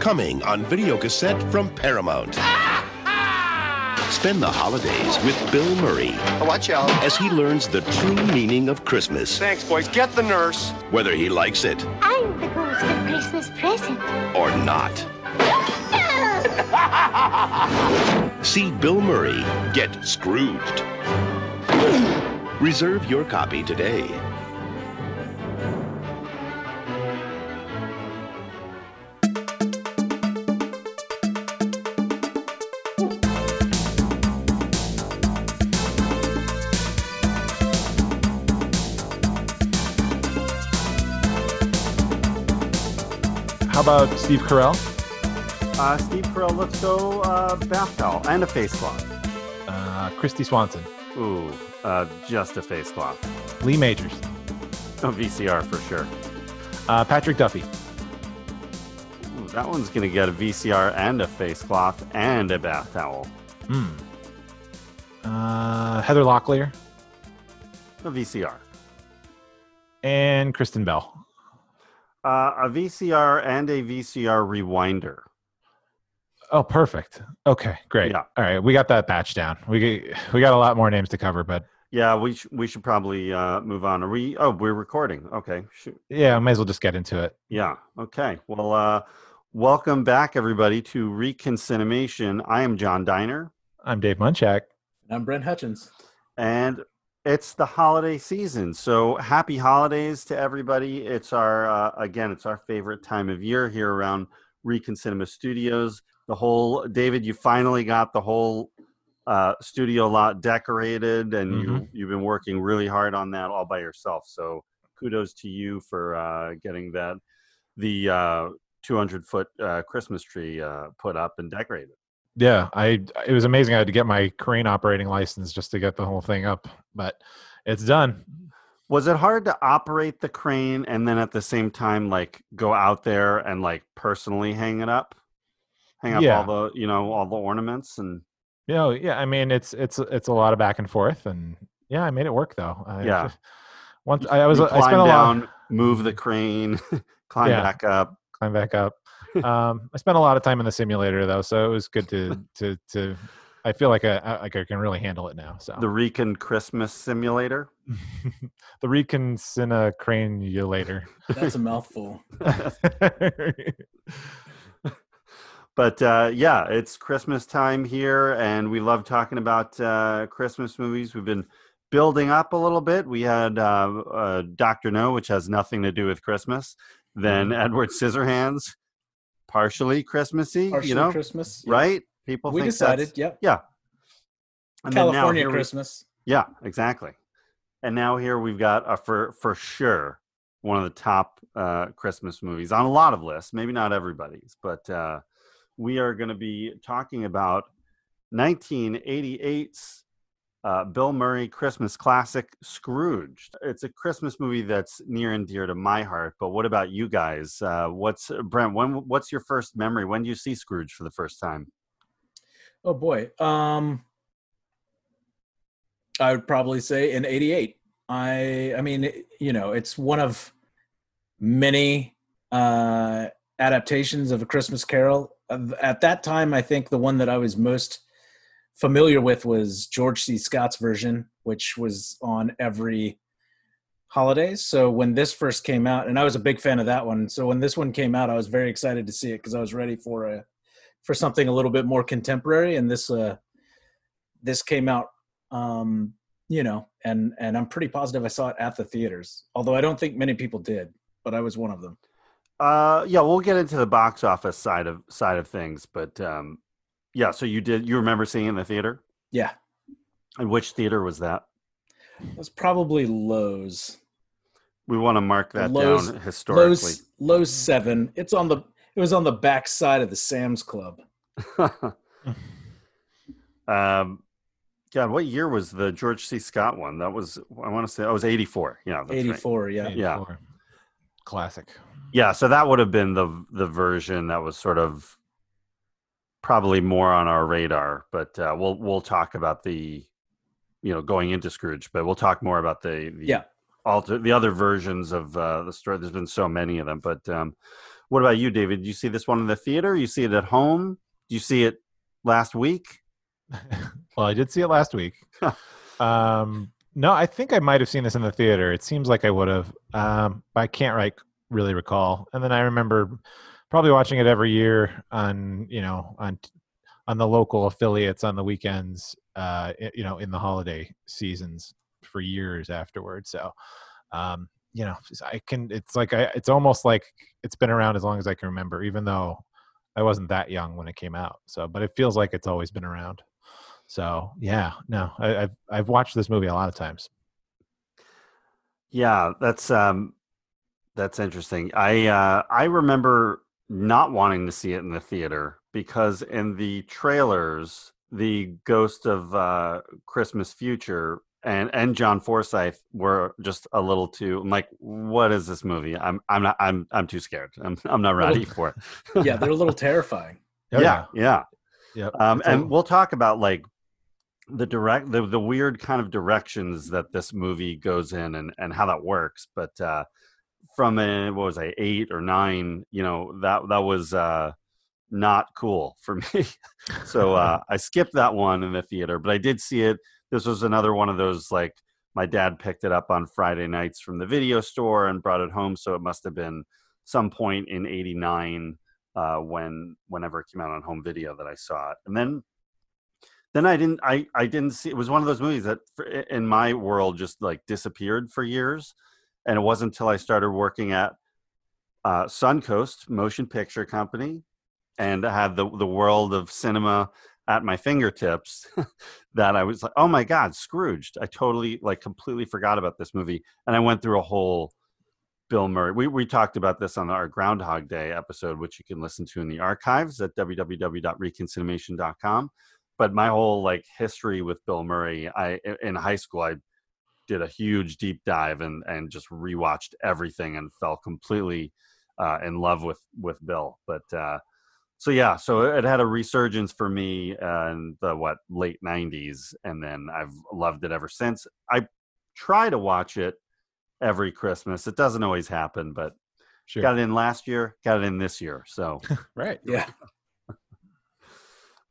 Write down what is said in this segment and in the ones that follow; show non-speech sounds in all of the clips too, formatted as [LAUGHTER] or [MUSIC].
Coming on videocassette from Paramount. Spend the holidays with Bill Murray Watch out. as he learns the true meaning of Christmas, Thanks, boys. Get the nurse. whether he likes it I'm the ghost of Christmas present. or not. [LAUGHS] See Bill Murray get Scrooged. Reserve your copy today. About Steve Carell? Uh, Steve Carell, let's go uh, bath towel and a face cloth. Uh, Christy Swanson. Ooh, uh, just a face cloth. Lee Majors. A VCR for sure. Uh, Patrick Duffy. Ooh, that one's going to get a VCR and a face cloth and a bath towel. Hmm. Uh, Heather Locklear. A VCR. And Kristen Bell. Uh, a VCR and a VCR rewinder. Oh, perfect. Okay, great. Yeah. All right, we got that patch down. We we got a lot more names to cover, but Yeah, we sh- we should probably uh, move on. Are we? Oh, we're recording. Okay. Shoot. yeah, may as well just get into it. Yeah. Okay. Well, uh, welcome back, everybody, to Reconcinimation. I am John Diner, I'm Dave Munchak. I'm Brent Hutchins. and it's the holiday season. So happy holidays to everybody. It's our uh, again, it's our favorite time of year here around Recon Cinema Studios. The whole David, you finally got the whole uh, studio lot decorated, and you you've been working really hard on that all by yourself. So kudos to you for uh, getting that the uh, 200 foot uh, Christmas tree uh, put up and decorated. Yeah, I it was amazing. I had to get my crane operating license just to get the whole thing up, but it's done. Was it hard to operate the crane and then at the same time like go out there and like personally hang it up? Hang up Yeah. all the, you know, all the ornaments and You know, yeah. I mean, it's it's it's a lot of back and forth, and yeah, I made it work though. I, Yeah. [LAUGHS] Once I, I was, I spent a lot. down, move the crane, [LAUGHS] climb Yeah. back up. climb back up. Um, I spent a lot of time in the simulator though, so it was good to [LAUGHS] to to. I feel like I I- like I can really handle it now. So The Recon Christmas simulator. [LAUGHS] the Reconcina Cranulator. That's a [LAUGHS] mouthful. But uh, yeah, it's Christmas time here, and we love talking about uh, Christmas movies. We've been building up a little bit. We had uh, uh, Doctor No, which has nothing to do with Christmas. Then Edward Scissorhands, partially Christmassy, Partially you know, Christmas. yeah. right? People We think decided. Yep. yeah. And then now California we- Christmas. yeah, exactly. And now here we've got a for for sure one of the top uh, Christmas movies on a lot of lists. Maybe not everybody's, but uh, we are going to be talking about 1988's uh, Bill Murray Christmas classic Scrooged. It's a Christmas movie that's near and dear to my heart. But what about you guys? Uh, what's Brent? When? What's your first memory? When do you see Scrooged for the first time? Oh boy. Um I would probably say in 88. I I mean, you know, it's one of many uh adaptations of a Christmas Carol. At that time, I think the one that I was most familiar with was George C. Scott's version, which was on every holidays. So when this first came out, and I was a big fan of that one. So when this one came out, I was very excited to see it because I was ready for a for something a little bit more contemporary. And this uh this came out um you know and and i'm pretty positive i saw it at the theaters although i don't think many people did but i was one of them Uh, yeah, we'll get into the box office side of side of things, but um, yeah. So you did you remember seeing it in the theater? yeah And which theater was that? it was probably Loews We want to mark that Loews- down historically. Loews Loews seven it's on the it was on the back side of the sam's club [LAUGHS] um, God, what year was the George C. Scott one? That was I want to say oh, it was eighty four. Yeah, that's right. 84 yeah Yeah. Classic. Yeah, so that would have been the the version that was sort of probably more on our radar. But uh, we'll we'll talk about the you know going into Scrooged, but we'll talk more about the, the Yeah. alter the other versions of uh, the story. There's been so many of them, but um, What about you, David? Did you see this one in the theater? You see it at home? Did you see it last week? [LAUGHS] well, I did see it last week. um, no, I think I might have seen this in the theater. It seems like I would have. Um, but I can't right, really recall. And then I remember probably watching it every year on you know on on the local affiliates on the weekends. Uh, you know, in the holiday seasons for years afterwards. So, um, you know, I can. It's like I. It's almost like it's been around as long as I can remember, even though I wasn't that young when it came out. So, but it feels like it's always been around. So yeah, no, I, I've I've watched this movie a lot of times. Yeah, that's um that's interesting. I uh I remember not wanting to see it in the theater because in the trailers the ghost of uh Christmas Future and and John Forsythe were just a little too I'm like what is this movie? I'm I'm not I'm I'm too scared. I'm I'm not ready for it. [LAUGHS] yeah, they're a little [LAUGHS] terrifying. Oh, yeah, yeah. Yep. Um, It's a- and we'll talk about like the direct the, the weird kind of directions that this movie goes in and and how that works but uh from a what was i eight or nine you know that that was uh not cool for [LAUGHS] me. So uh [LAUGHS] i skipped that one in the theater but i did see it. This was another one of those like my dad picked it up on friday nights from the video store and brought it home so it must have been some point in 89 uh, when whenever it came out on home video that I saw it, and then then I didn't I I didn't see it was one of those movies that in my world just like disappeared for years, and it wasn't until I started working at uh, Suncoast Motion Picture Company, and I had the the world of cinema at my fingertips [LAUGHS] that I was like, oh my god, Scrooged! I totally like completely forgot about this movie, and I went through a whole Bill Murray. We we talked about this on our Groundhog Day episode, which you can listen to in the archives at www.reconciliation.com. But my whole like history with Bill Murray, I in high school I did a huge deep dive and and just rewatched everything and fell completely uh, in love with with Bill. But uh, so yeah, so it had a resurgence for me uh, in the what late '90s, and then I've loved it ever since. I try to watch it every Christmas. It doesn't always happen, but Sure. got it in last year, got it in this year. So, [LAUGHS] right. Yeah.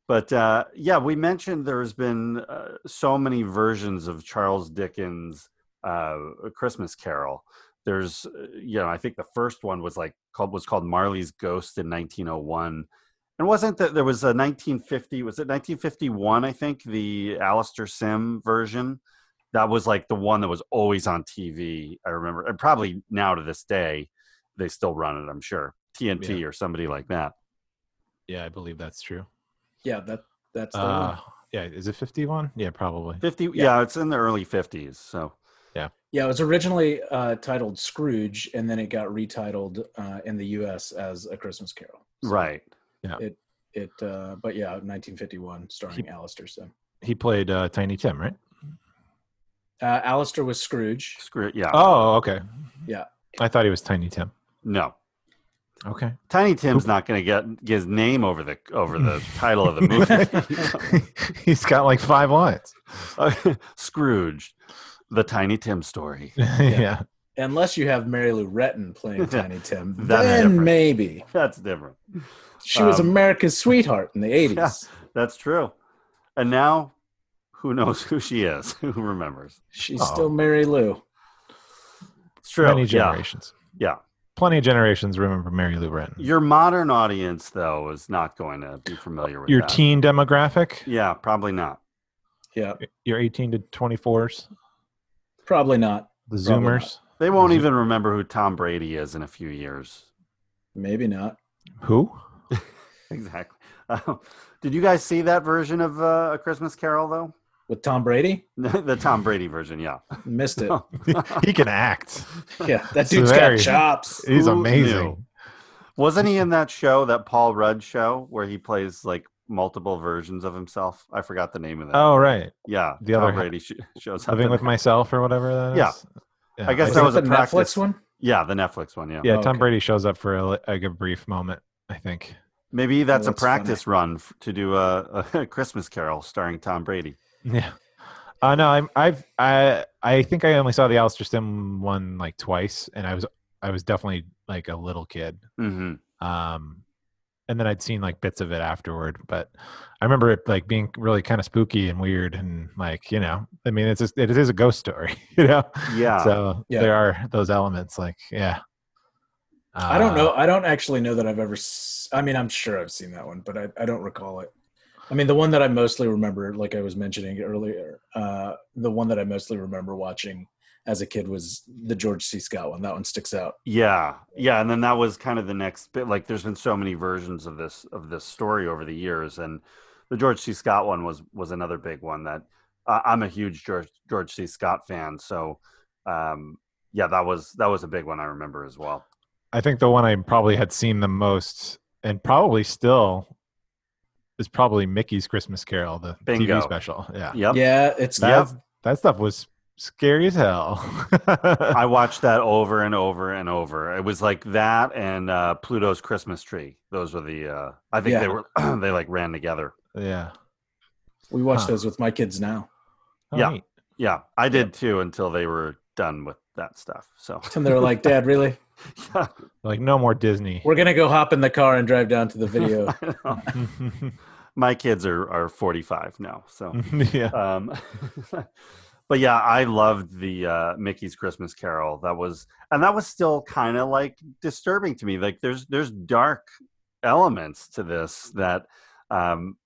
But uh, yeah, we mentioned there's been uh, so many versions of Charles Dickens' uh, Christmas Carol. There's, uh, you know, I think the first one was like called was called Marley's Ghost in 1901. And wasn't that there was a 1950? Was it 1951? I think the Alastair Sim version. That was like the one that was always on TV. I remember, and probably now to this day, they still run it. I'm sure TNT or somebody like that. Yeah, I believe that's true. Yeah, that that's the Uh, one. yeah, is it 51? Yeah, probably. 50 yeah. Yeah. it's in the early 50s so Yeah, Yeah, it was originally uh, titled Scrooge, and then it got retitled uh, in the U.S. as A Christmas Carol. So right Yeah. It, uh, but yeah, 1951, starring Alastair Sim. He played uh, Tiny Tim, right? Uh, Alastair was Scrooge. screw it yeah Oh, okay. Yeah. I thought he was Tiny Tim. no Okay. tiny tim's not going to get, get his name over the over the title of the [LAUGHS] movie [LAUGHS] He's got like five lines. [LAUGHS] scrooge the tiny tim story yeah. Unless you have Mary Lou Retton playing Tiny Tim, then different. maybe that's different she was Um, America's sweetheart in the 80s. Yeah. that's true and now who knows who she is who remembers She's Oh. still Mary Lou. it's true Many yeah generations. yeah Plenty of generations remember Mary Lou Retton. your modern audience though is not going to be familiar with Your that. teen demographic, yeah probably not Yeah, your 18 to 24s, probably not. the Probably not. Zoomers. they won't even remember who tom brady is in a few years Maybe not. Who? [LAUGHS] exactly. Uh, [LAUGHS] did you guys see that version of uh, A Christmas Carol, though? With Tom Brady, [LAUGHS] the Tom Brady version, yeah. missed it. [LAUGHS] [LAUGHS] he can act. Yeah, that It's dude's very- got chops. He's Who amazing. knew? Wasn't he in that show, that Paul Rudd show, where he plays like multiple versions of himself? I forgot the name of that. Oh, right. yeah. the Tom other- Brady sh- shows up. Living with that. myself or whatever that is. Yeah. Yeah. I guess that that was a the practice. Netflix one? Yeah, the Netflix one, yeah. Yeah, Oh, Tom okay. Brady shows up for a, li- like a brief moment, I think. Maybe that's, Oh, a that's funny. practice run f- to do a, a Christmas Carol starring Tom Brady. Yeah. Uh, no, I'm, I've, I, I think I only saw the Alastair Sim one like twice, and I was, I was definitely like a little kid. hmm Um, and then I'd seen like bits of it afterward, but I remember it like being really kind of spooky and weird and like you know, I mean, it's just, it is a ghost story, [LAUGHS] you know. Yeah. So Yeah. there are those elements, like yeah. I don't Uh, know. I don't actually know that I've ever. s- I mean, I'm sure I've seen that one, but I, I don't recall it. I mean, the one that I mostly remember, like I was mentioning earlier, uh, the one that I mostly remember watching as a kid was the George C. Scott one. That one sticks out. Yeah, yeah, and then that was kind of the next bit. Like, there's been so many versions of this of this story over the years, and the George C. Scott one was was another big one that uh, I'm a huge George George C. Scott fan. So, um, yeah, that was that was a big one I remember as well. I think the one I probably had seen the most, and probably still, is probably Mickey's Christmas Carol, the Bingo. TV special. Yeah, Yep, Yeah, it's that that stuff was scary as hell. I [LAUGHS] watched that over and over and over. It was like that and uh, Pluto's Christmas Tree. Those were the. Uh, I think they were [CLEARS THROAT] they like ran together. yeah, we watch Huh. those with my kids now, Oh, Yeah. neat. Yeah, I did too until they were done with that stuff. So, and they're like, "Dad, [LAUGHS] really? yeah, like no more Disney. We're gonna go hop in the car and drive down to the [LAUGHS] video." [LAUGHS] My kids are are 45 now so yeah, um but yeah i loved the uh mickey's christmas carol that was and that was still kind of like disturbing to me like there's there's dark elements to this that um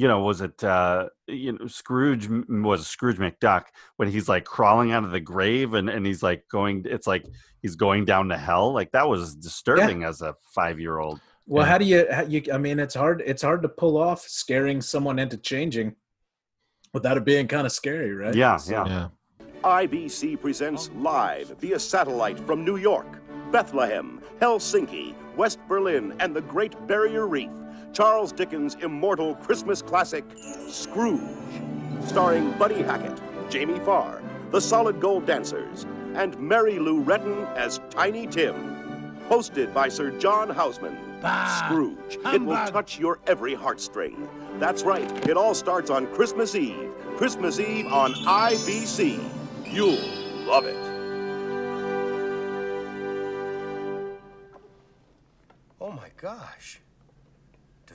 you know was it uh you know scrooge was scrooge mcduck when he's like crawling out of the grave and and he's like going it's like he's going down to hell like that was disturbing as a five year old Well, Yeah. how do you, how you? I mean, it's hard. It's hard to pull off scaring someone into changing without it being kind of scary, right? yeah So- yeah yeah. IBC presents live via satellite from New York, Bethlehem, Helsinki, West Berlin, and the Great Barrier Reef. Charles Dickens' immortal Christmas classic, Scrooge, starring Buddy Hackett, Jamie Farr, the Solid Gold Dancers, and Mary Lou Retton as Tiny Tim. Hosted by Sir John Houseman. Scrooge. It will touch your every heartstring. That's right. It all starts on Christmas Eve. Christmas Eve on IBC. You'll love it. Oh my gosh.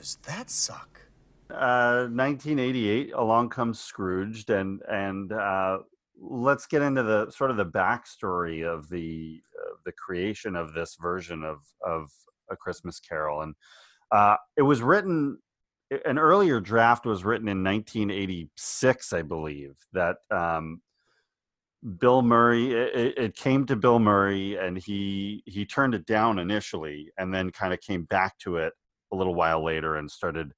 Does that suck? uh, 1988 along comes scrooged and and uh, let's get into the sort of the backstory of the uh, the creation of this version of of a christmas carol and uh, it was written an earlier draft was written in 1986 i believe that um, bill murray it, it- it came to bill murray and he he turned it down initially and then kind of came back to it a little while later and started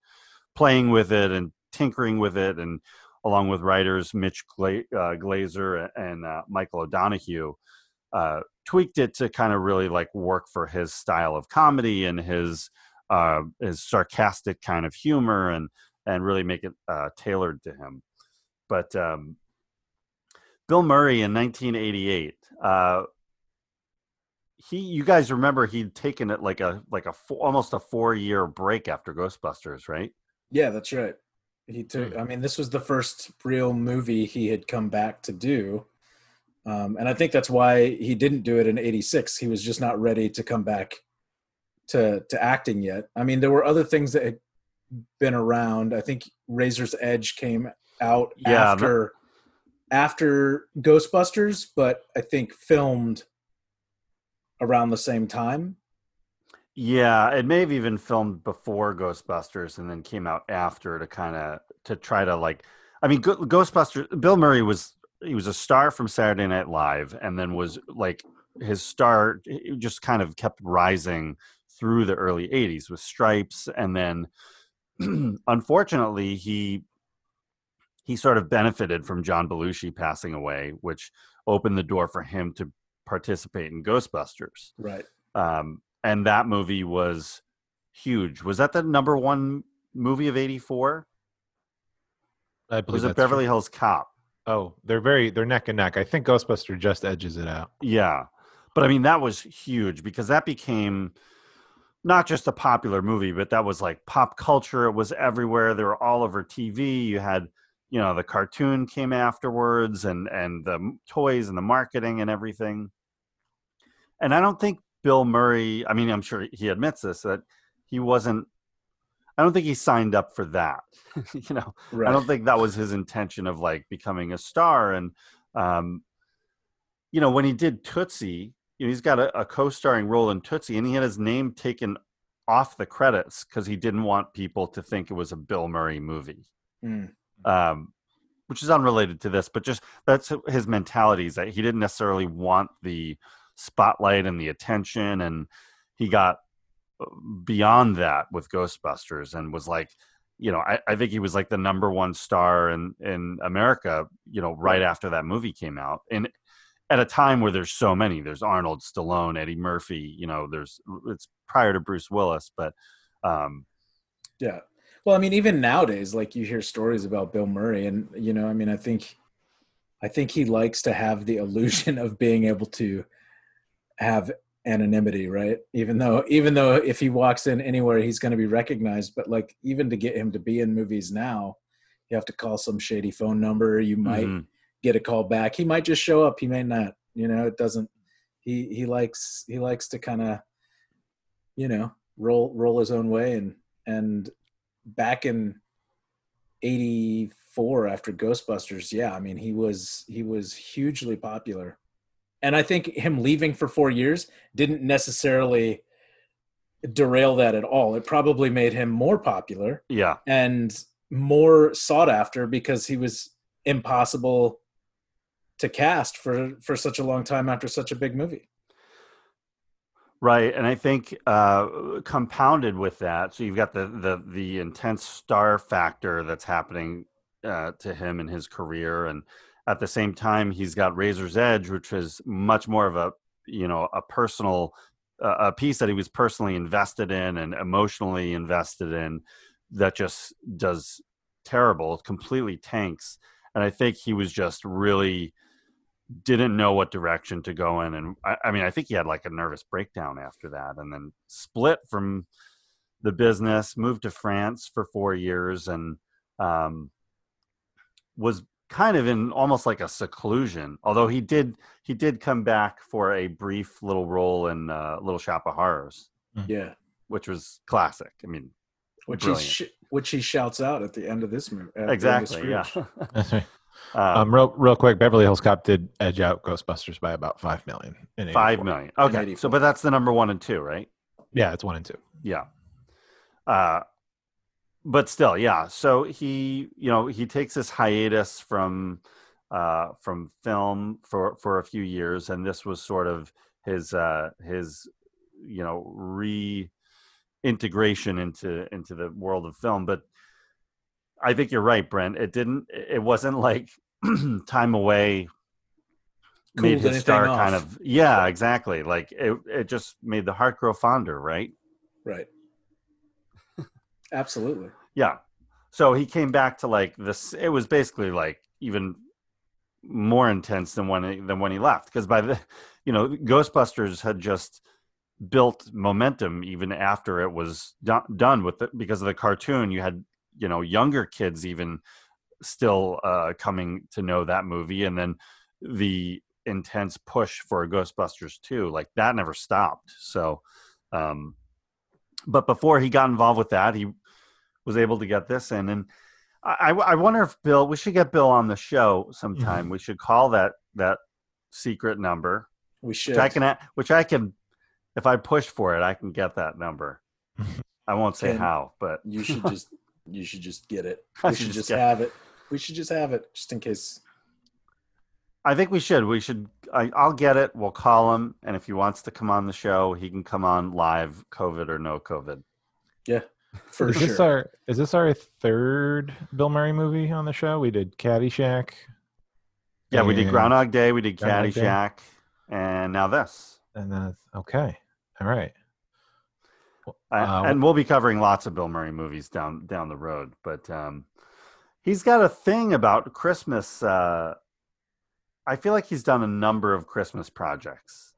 playing with it and tinkering with it and along with writers mitch Gla- uh, glazer and uh, michael o'donoghue uh, tweaked it to kind of really like work for his style of comedy and his uh, his sarcastic kind of humor and and really make it uh, tailored to him. But um, bill murray in 1988 uh, he you guys remember he'd taken it like a like a four, almost a four year break after ghostbusters right Yeah, that's right. He took. Hmm. I mean, this was the first real movie he had come back to do, um, and I think that's why he didn't do it in '86. He was just not ready to come back to to acting yet. I mean, there were other things that had been around. I think Razor's Edge came out Yeah, after after Ghostbusters, but I think filmed around the same time. Yeah, it may have even filmed before Ghostbusters and then came out after to kind of to try to like. I mean, Ghostbusters. Bill Murray was he was a star from Saturday Night Live, and then was like his star just kind of kept rising through the early '80s with Stripes, and then [CLEARS THROAT] unfortunately he he sort of benefited from John Belushi passing away, which opened the door for him to participate in Ghostbusters Right. um, and that movie was huge. Was that the number one movie of '84? I believe Was it that's Beverly true. Hills Cop? Oh, they're very they're neck and neck. I think Ghostbuster just edges it out. Yeah, but I mean that was huge because that became not just a popular movie, but that was like pop culture. It was everywhere. They were all over TV. You had, you know, the cartoon came afterwards, and and the toys and the marketing and everything. And I don't think Bill Murray. I mean, I'm sure he admits this that he wasn't. I don't think he signed up for that. [LAUGHS] you know, Right. I don't think that was his intention of like becoming a star. And um, you know, when he did Tootsie, you know, he's got a, a co-starring role in Tootsie, and he had his name taken off the credits because he didn't want people to think it was a Bill Murray movie Mm. Um, which is unrelated to this, but just that's his mentality is that he didn't necessarily want the spotlight and the attention, and he got uh, beyond that with Ghostbusters and was like, you know, I, I think he was like the number one star in in America, you know, right after that movie came out, and at a time where there's so many, there's Arnold, Stallone, Eddie Murphy, you know, there's it's prior to Bruce Willis, but um, Yeah. Well, I mean, even nowadays, like you hear stories about Bill Murray, and you know, I mean, I think, I think he likes to have the illusion [LAUGHS] of being able to have anonymity, right? Even though, even though if he walks in anywhere, he's going to be recognized. But like, even to get him to be in movies now, you have to call some shady phone number. You might mhm. get a call back. He might just show up. He may not. You know, it doesn't. He he likes he likes to kind of, you know, roll roll his own way and and back in 84 after ghostbusters yeah i mean he was he was hugely popular. And i think him leaving for four years didn't necessarily derail that at all. It probably made him more popular yeah, and more sought after because he was impossible to cast for for such a long time after such a big movie Right, and I think uh, compounded with that, so you've got the the the intense star factor that's happening uh, to him in his career, and at the same time, he's got Razor's Edge, which is much more of a you know a personal uh, a piece that he was personally invested in and emotionally invested in that just does terrible, completely tanks, and I think he was just really didn't know what direction to go in and I, I mean i think he had like a nervous breakdown after that and then split from the business moved to france for four years and um, was kind of in almost like a seclusion although he did he did come back for a brief little role in uh, little shop of horrors. Yeah. Which was classic. I mean which he sh- which he shouts out at the end of this movie exactly yeah. That's right. Um, Um, real, real quick, Beverly Hills Cop did edge out Ghostbusters by about five million. In five 84. million okay 84. so but that's the number one and two right Yeah, it's one and two. yeah uh but still yeah so he you know he takes this hiatus from uh from film for for a few years and this was sort of his uh his you know reintegration into into the world of film but i think you're right brent it didn't it wasn't like [CLEARS THROAT] time away made Cooled his star off. kind of yeah exactly like it, it just made the heart grow fonder right right [LAUGHS] absolutely Yeah. So he came back to like this. It was basically like even more intense than when he, than when he left because by the you know Ghostbusters had just built momentum even after it was do- done with it because of the cartoon. You had you know younger kids even still uh, coming to know that movie, and then the intense push for Ghostbusters 2 like that never stopped. So, um, but before he got involved with that, he was able to get this in and I, I wonder if bill we should get bill on the show sometime. We should call that that secret number. We should which i can which i can if i push for it i can get that number. [LAUGHS] I won't say Can- how but you should [LAUGHS] just you should just get it. [LAUGHS] I we should should just just get- have it. We should just have it just in case. I think we should. We should I, i'll get it. We'll call him. And if he wants to come on the show he can come on live covid or no covid. Yeah for is this sure. our is this our third Bill Murray movie on the show? We did Caddyshack. yeah we did groundhog day we did Groundhog Day. caddyshack and now this. And then okay, all right. I, Uh, and we'll be covering lots of Bill Murray movies down down the road. But um, he's got a thing about Christmas. Uh, I feel like he's done a number of Christmas projects.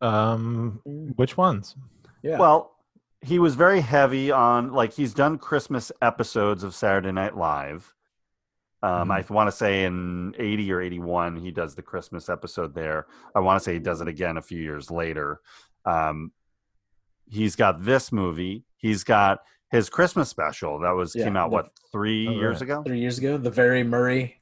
Um, which ones? yeah Well, he was very heavy on like he's done Christmas episodes of Saturday Night Live. Um, Mhm. I want to say in 80 or 81, he does the Christmas episode there. I want to say he does it again a few years later. Um, he's got this movie. He's got his Christmas special that was Yeah, came out the- what three Oh, years right. ago? Three years ago, the very Murray,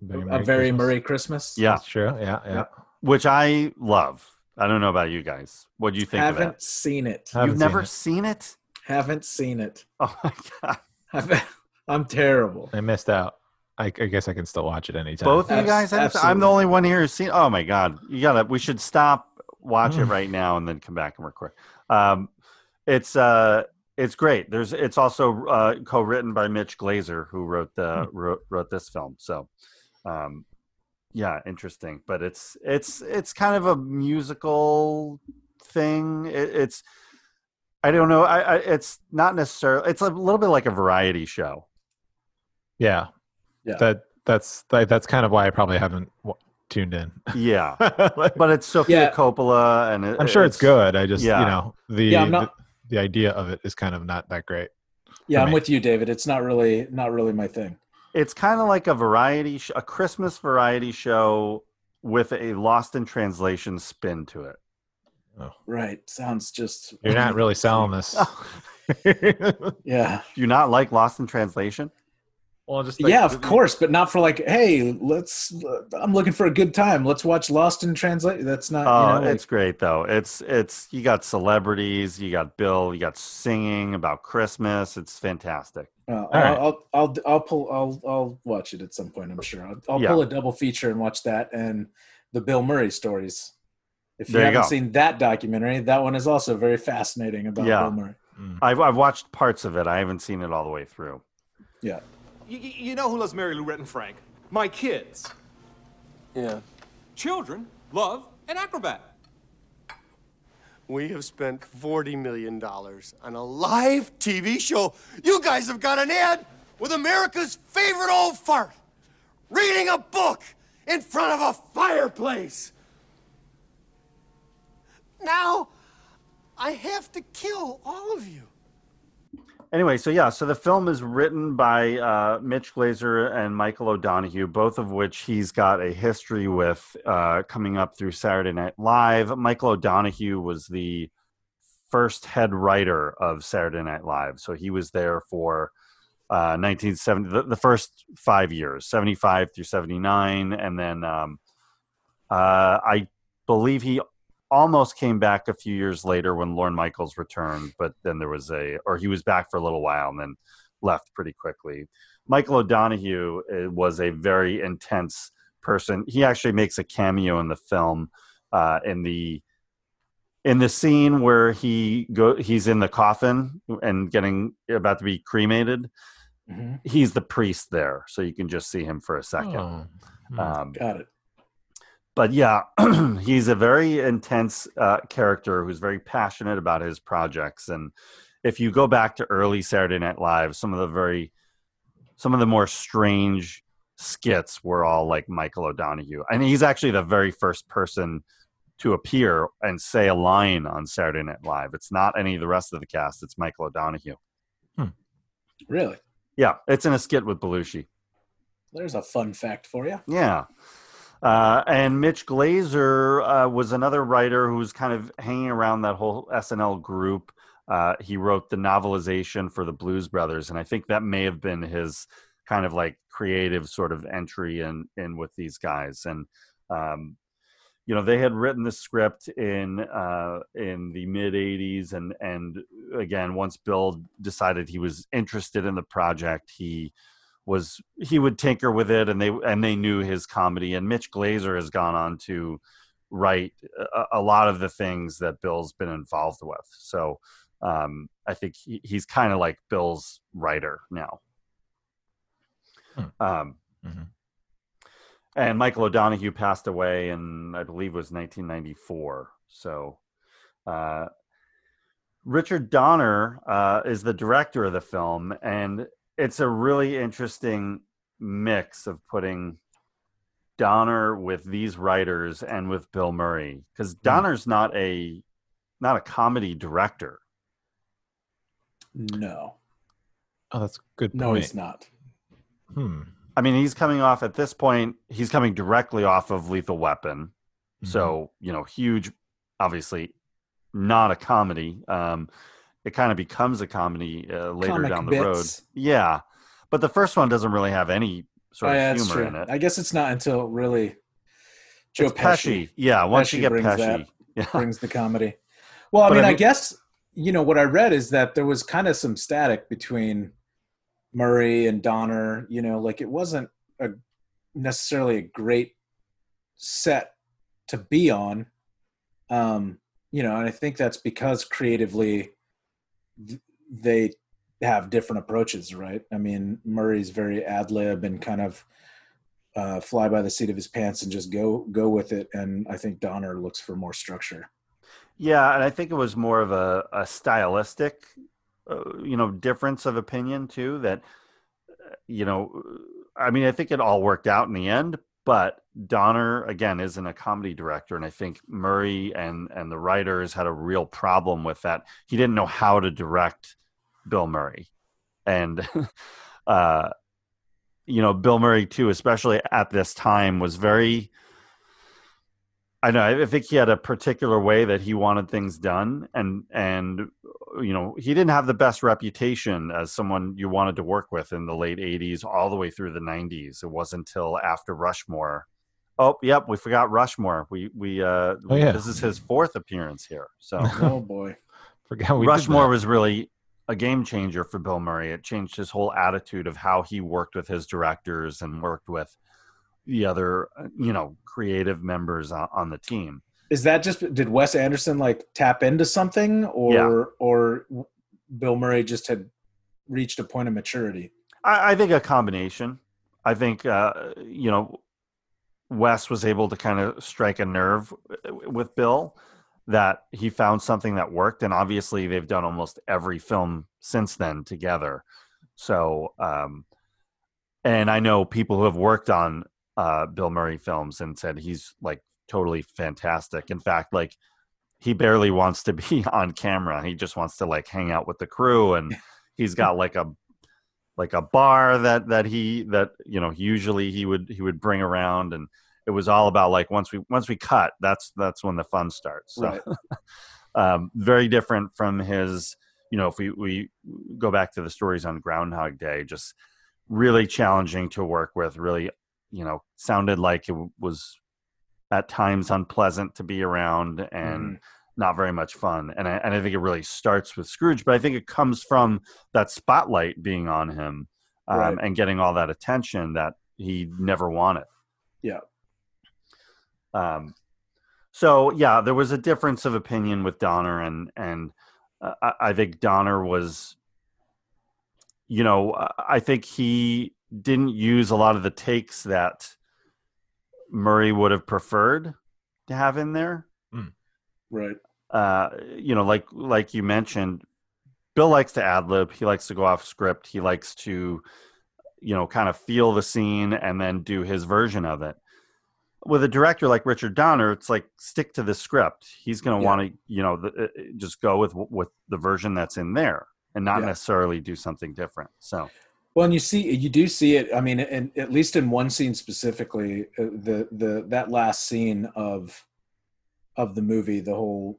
Very a Merry very Christmas. Murray Christmas. Yeah, That's true. Yeah, yeah. which I love. I don't know about you guys. What do you think haven't of that? seen it. Haven't You've seen never it. seen it? Haven't seen it. [LAUGHS] Oh my god! I've- [LAUGHS] I'm terrible. I missed out. I, I guess I can still watch it anytime. Both of you guys have. I'm the only one here who's seen. Oh my god! You gotta. We should stop, watch it Mm. right now, and then come back and record. Um, it's uh, it's great. There's. It's also uh, co-written by Mitch Glazer, who wrote the Hmm. wrote, wrote this film. So, um, yeah, interesting. But it's it's it's kind of a musical thing. It, it's. I don't know. I, I it's not necessarily. It's a little bit like a variety show. Yeah. Yeah. That that's that, that's kind of why I probably haven't w- tuned in. Yeah, [LAUGHS] Like, but it's Sofia Yeah. Coppola, and it, I'm sure it's, good. I just yeah. you know the, Yeah, not- the the idea of it is kind of not that great. Yeah, I'm me. with you, David. It's not really not really my thing. it's kind of like a variety sh- a christmas variety show with a lost in translation spin to it oh. Right. Sounds just You're not really selling [LAUGHS] this. [LAUGHS] Yeah. do you not like lost in translation well, just yeah, of course, but not for like, hey, let's. I'm looking for a good time. Let's watch Lost in Translation. That's not. oh you know, like- it's great though it's it's you got celebrities you got bill you got singing about christmas it's fantastic Uh, right. I'll, I'll I'll I'll pull I'll I'll watch it at some point. I'm sure. I'll, I'll Yeah. pull a double feature and watch that and the Bill Murray stories. If you There haven't go. seen that documentary, that one is also very fascinating about Yeah. Bill Murray. Mm. I've, I've watched parts of it i haven't seen it all the way through Yeah. You, you know who loves Mary Lou Retton Frank? My kids. Yeah. Children love an acrobat. We have spent $40 million on a live TV show. You guys have got an ad with America's favorite old fart reading a book in front of a fireplace. Now, I have to kill all of you. Anyway, so yeah, so the film is written by uh, Mitch Glazer and Michael O'Donoghue, both of which he's got a history with uh, coming up through Saturday Night Live. Michael O'Donoghue was the first head writer of Saturday Night Live, so he was there for uh, 1970, the, the first five years, 75 through 79, and then um, uh, I believe he almost came back a few years later when Lorne Michaels returned, but then there was a, or he was back for a little while and then left pretty quickly. Michael O'Donoghue uh, was a very intense person. He actually makes a cameo in the film uh, in the in the scene where he go he's in the coffin and getting about to be cremated. Mhm. He's the priest there, so you can just see him for a second. Oh. Hmm. Um, Got it. But yeah, [CLEARS THROAT] he's a very intense uh, character who's very passionate about his projects. And if you go back to early Saturday Night Live, some of the very, some of the more strange skits were all like Michael O'Donoghue, and he's actually the very first person to appear and say a line on Saturday Night Live. It's not any of the rest of the cast; it's Michael O'Donoghue. Really? Yeah, it's in a skit with Belushi. There's a fun fact for you. Yeah. Uh, and Mitch Glazer uh, was another writer who was kind of hanging around that whole SNL group. Uh, he wrote the novelization for the Blues Brothers, and I think that may have been his kind of like creative sort of entry in in with these guys. And um, you know, they had written the script in uh, in the mid '80s, and and again, once Bill decided he was interested in the project, he was he would tinker with it and they and they knew his comedy and Mitch Glazer has gone on to write a, a lot of the things that Bill's been involved with so um, I think he, he's kind of like Bill's writer now Hmm. um, Mhm. and Michael O'Donoghue passed away in I believe it was 1994 so uh, Richard Donner uh, is the director of the film, and it's a really interesting mix of putting Donner with these writers and with Bill Murray because Donner's not a not a comedy director. No. Oh, that's a good. No, he's not. Hmm. I mean, he's coming off at this point. He's coming directly off of Lethal Weapon, Mm-hmm. so you know, huge. Obviously, not a comedy. Um, it kind of becomes a comedy uh, later Comic down the road. Yeah, but the first one doesn't really have any sort Oh, of yeah, that's humor in it. I guess it's not until really Joe It's Pesci. Pesci Yeah, once you get brings Pesci, that. [LAUGHS] yeah, brings the comedy. Well, I mean, I I, guess you know what I read is that there was kind of some static between Murray and Donner. You know, like it wasn't a necessarily a great set to be on. Um, you know, and I think that's because creatively they have different approaches, right? I mean, Murray's very ad lib and kind of uh, fly by the seat of his pants and just go go with it, and I think Donner looks for more structure. yeah, and I think it was more of a, a stylistic, uh, you know, difference of opinion too. That uh, you know, I mean, I think it all worked out in the end, but Donner again isn't a comedy director, and I think Murray and and the writers had a real problem with that. He didn't know how to direct Bill Murray, and [LAUGHS] uh, you know, Bill Murray too, especially at this time, was very. I know. I think he had a particular way that he wanted things done, and and you know he didn't have the best reputation as someone you wanted to work with in the late '80s, all the way through the '90s. It wasn't until after Rushmore. Oh, yep, we forgot Rushmore. We we uh, Oh, yeah. this is his fourth appearance here. So [LAUGHS] Oh boy. Forgot we did Rushmore that. was really a game changer for Bill Murray. It changed his whole attitude of how he worked with his directors and worked with the other, uh, you know, creative members on, on the team. Is that just did Wes Anderson like tap into something or Yeah. or Bill Murray just had reached a point of maturity? I, I think a combination. I think uh, you know, Wes was able to kind of strike a nerve with Bill that he found something that worked, and obviously they've done almost every film since then together. So, um, and I know people who have worked on uh, Bill Murray films and said he's like totally fantastic. In fact, like he barely wants to be [LAUGHS] on camera. He just wants to like hang out with the crew, and he's [LAUGHS] got like a like a bar that that he that you know usually he would he would bring around and it was all about like once we once we cut that's that's when the fun starts so Right. [LAUGHS] [LAUGHS] um very different from his you know if we we go back to the stories on groundhog day just really challenging to work with really you know sounded like it was at times unpleasant to be around and not very much fun. And I, and I think it really starts with Scrooged, but I think it comes from that spotlight being on him um, Right. and getting all that attention that he never wanted. Yeah. Um, so yeah, there was a difference of opinion with Donner, and and uh, I, I think Donner was, you know, I- I think he didn't use a lot of the takes that Murray would have preferred to have in there Right. Uh, you know, like like you mentioned, Bill likes to ad lib. He likes to go off script. He likes to, you know, kind of feel the scene and then do his version of it. With a director like Richard Donner, it's like stick to the script. He's going to Yeah. want to, you know, the, uh, just go with with the version that's in there and not Yeah. necessarily do something different. So Well, and you see, you do see it. I mean, and at least in one scene specifically, uh, the the that last scene of of the movie, the whole,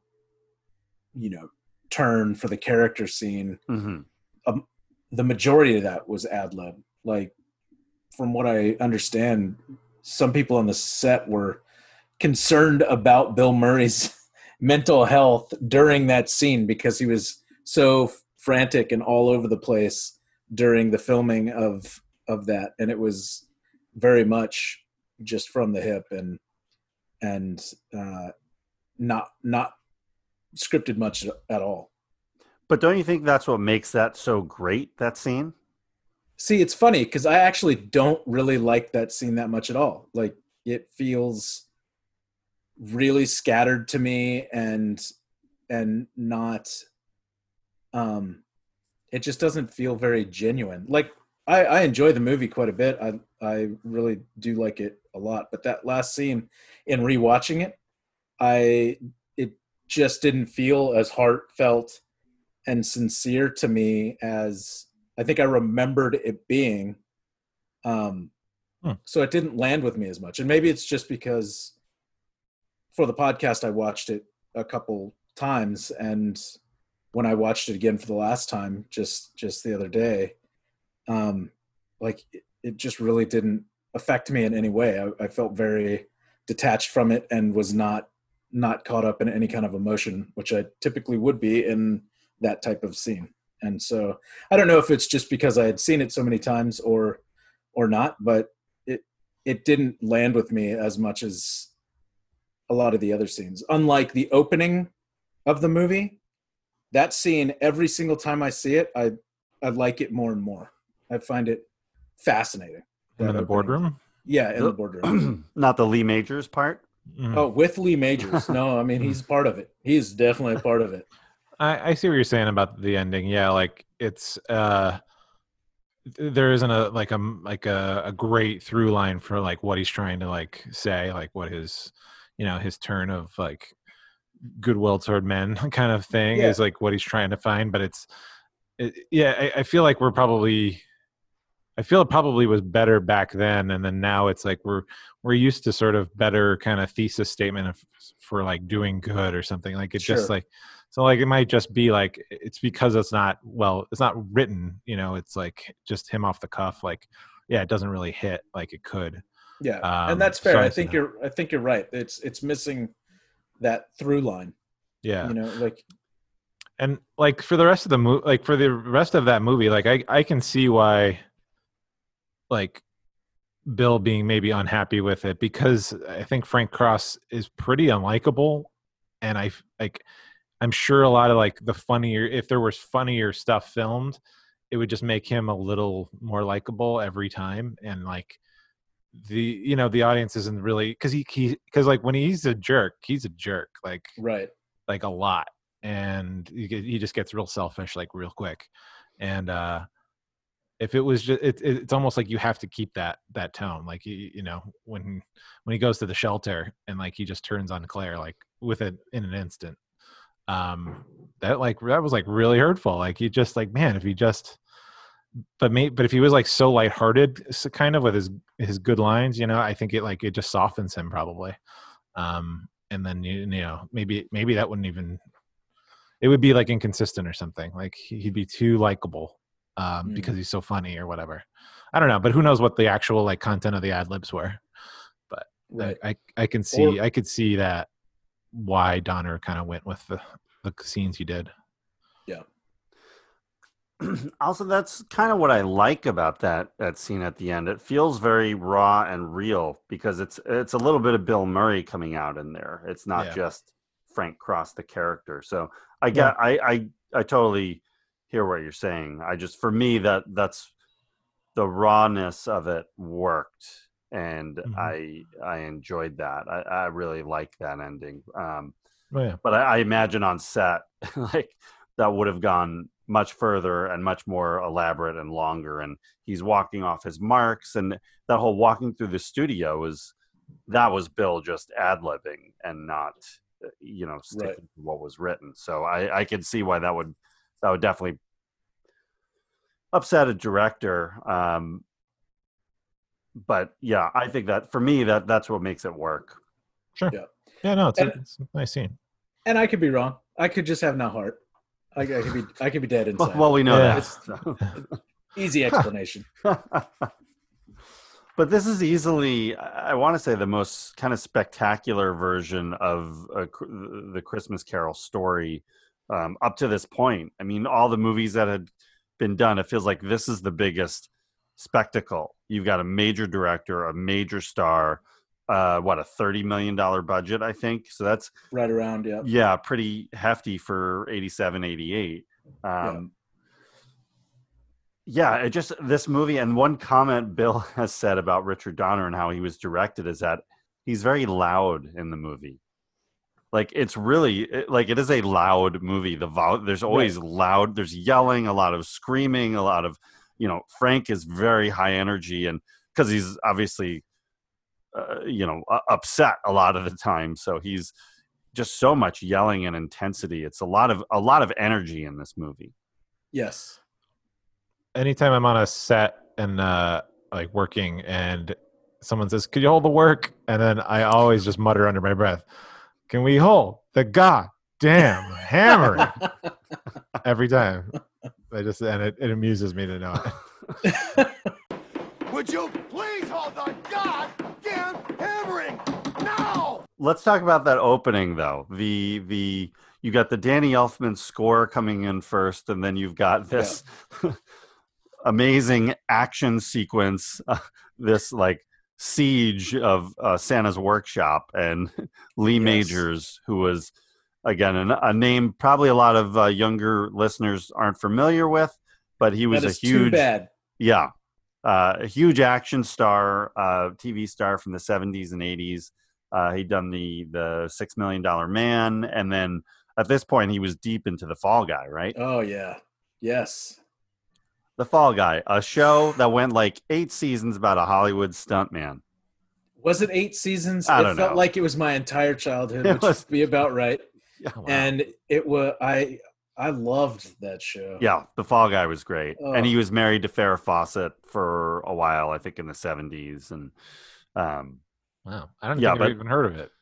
you know, turn for the character scene. mhm. The majority of that was ad lib. Like, from what I understand, some people on the set were concerned about Bill Murray's [LAUGHS] mental health during that scene because he was so frantic and all over the place during the filming of of that and it was very much just from the hip and and uh not not scripted much at all but don't you think that's what makes that so great? That scene. see it's funny because i actually don't really like that scene that much at all like it feels really scattered to me and and not um it just doesn't feel very genuine like i i enjoy the movie quite a bit i i really do like it a lot but that last scene in rewatching it i just didn't feel as heartfelt and sincere to me as i think i remembered it being um Hmm. so it didn't land with me as much. And maybe it's just because for the podcast I watched it a couple times, and when I watched it again for the last time, just just the other day, um, like it, it just really didn't affect me in any way. I, I felt very detached from it and was not not caught up in any kind of emotion, which I typically would be in that type of scene. And so I don't know if it's just because I had seen it so many times or or not, but it it didn't land with me as much as a lot of the other scenes. Unlike the opening of the movie, that scene every single time I see it, I I like it more and more. I find it fascinating. in the opening. boardroom. Yeah, in the boardroom. [CLEARS THROAT] Not the Lee Majors part. Mhm. Oh, with Lee Majors. No, I mean he's [LAUGHS] part of it. He's definitely a part of it. I, I see what you're saying about the ending. Yeah, like it's uh there isn't a like a like a, a great through line for like what he's trying to like say, like what his you know his turn of like goodwill toward men [LAUGHS] kind of thing Yeah. is like what he's trying to find. But it's it, yeah, I, I feel like we're probably I feel it probably was better back then, and then now it's like we're we're used to sort of better kind of thesis statement of, for like doing good or something. Like it's Sure. just like so like it might just be like it's because it's not well it's not written you know it's like just him off the cuff like yeah it doesn't really hit like it could Yeah, Um, and that's fair. so I I think you're. I think you're right. It's it's missing that through line. yeah You know, like and like for the rest of the movie like for the rest of that movie like i i can see why like bill being maybe unhappy with it because i think frank cross is pretty unlikable. And I like i'm sure a lot of like the funnier if there was funnier stuff filmed it would just make him a little more likable every time. And like the you know the audience isn't really because he he because like when he's a jerk he's a jerk like right. like a lot. And he, he just gets real selfish like real quick. And uh if it was just it, it, it's almost like you have to keep that that tone like you, you know when when he goes to the shelter and like he just turns on claire like with it in an instant um that like that was like really hurtful like he just like man if he just but me but if he was like so lighthearted kind of with his his good lines you know i think it like it just softens him probably um and then you, you know maybe maybe that wouldn't even it would be like inconsistent or something like he'd be too likable um Mm. because he's so funny or whatever i don't know but who knows what the actual like content of the ad libs were Right. I, I i can see Or- i could see that why donner kind of went with the the scenes he did Yeah. [CLEARS THROAT] also that's kind of what i like about that that scene at the end it feels very raw and real because it's it's a little bit of bill murray coming out in there it's not Yeah. just frank cross the character so i get I, I i totally hear what you're saying i just for me that that's the rawness of it worked and Mhm. i i enjoyed that i i really like that ending um oh yeah but I, I imagine on set [LAUGHS] like that would have gone much further and much more elaborate and longer and he's walking off his marks and that whole walking through the studio was that was bill just ad-libbing and not uh, you know sticking Right. to what was written so i i could see why that would that would definitely upset a director um but yeah i think that for me that that's what makes it work sure Yeah. yeah no it's, a, And- it's a nice scene And I could be wrong. I could just have no heart. I, I could be. I could be dead [LAUGHS] inside. well we know Yeah. that so. [LAUGHS] Easy explanation. [LAUGHS] but this is easily i want to say the most kind of spectacular version of a, the christmas carol story um, up to this point i mean all the movies that had been done it feels like this is the biggest spectacle you've got a major director a major star uh, what a 30 million dollar budget i think so that's right around. Yeah. yeah pretty hefty for 87 88 um yeah. it just this movie and one comment bill [LAUGHS] has said about richard donner and how he was directed is that he's very loud in the movie like it's really like it is a loud movie the vol- there's always loud there's yelling a lot of screaming a lot of you know frank is very high energy and because he's obviously uh, you know u- upset a lot of the time so he's just so much yelling and intensity it's a lot of a lot of energy in this movie Yes. anytime I'm on a set and uh like working and someone says, "Could you hold the work?" and then I always just mutter under my breath, "Can we hold the goddamn [LAUGHS] hammering?" Every time. I just and it, it amuses me to know it. [LAUGHS] Would you please hold the goddamn hammering now? Let's talk about that opening though. The the you got the Danny Elfman score coming in first, and then you've got this [LAUGHS] amazing action sequence, uh, this like siege of uh, Santa's workshop, and [LAUGHS] Lee Yes. Majors, who was again an, a name probably a lot of uh, younger listeners aren't familiar with, but he was a huge bad. yeah, uh, a huge action star, uh, TV star from the '70s and '80s. Uh, he'd done the the Six Million Dollar Man, and then at this point he was deep into the Fall Guy, right? Oh yeah. Yes. The Fall Guy, a show that went like eight seasons about a Hollywood stuntman. Was it eight seasons? I don't felt know. like it was my entire childhood, [LAUGHS] It which was- would be about right. [LAUGHS] Wow. And it was I I loved that show. Yeah, the Fall Guy was great, Oh. and he was married to Farrah Fawcett for a while, I think in the '70s, and um, wow, I don't Yeah, think but- I've even heard of it.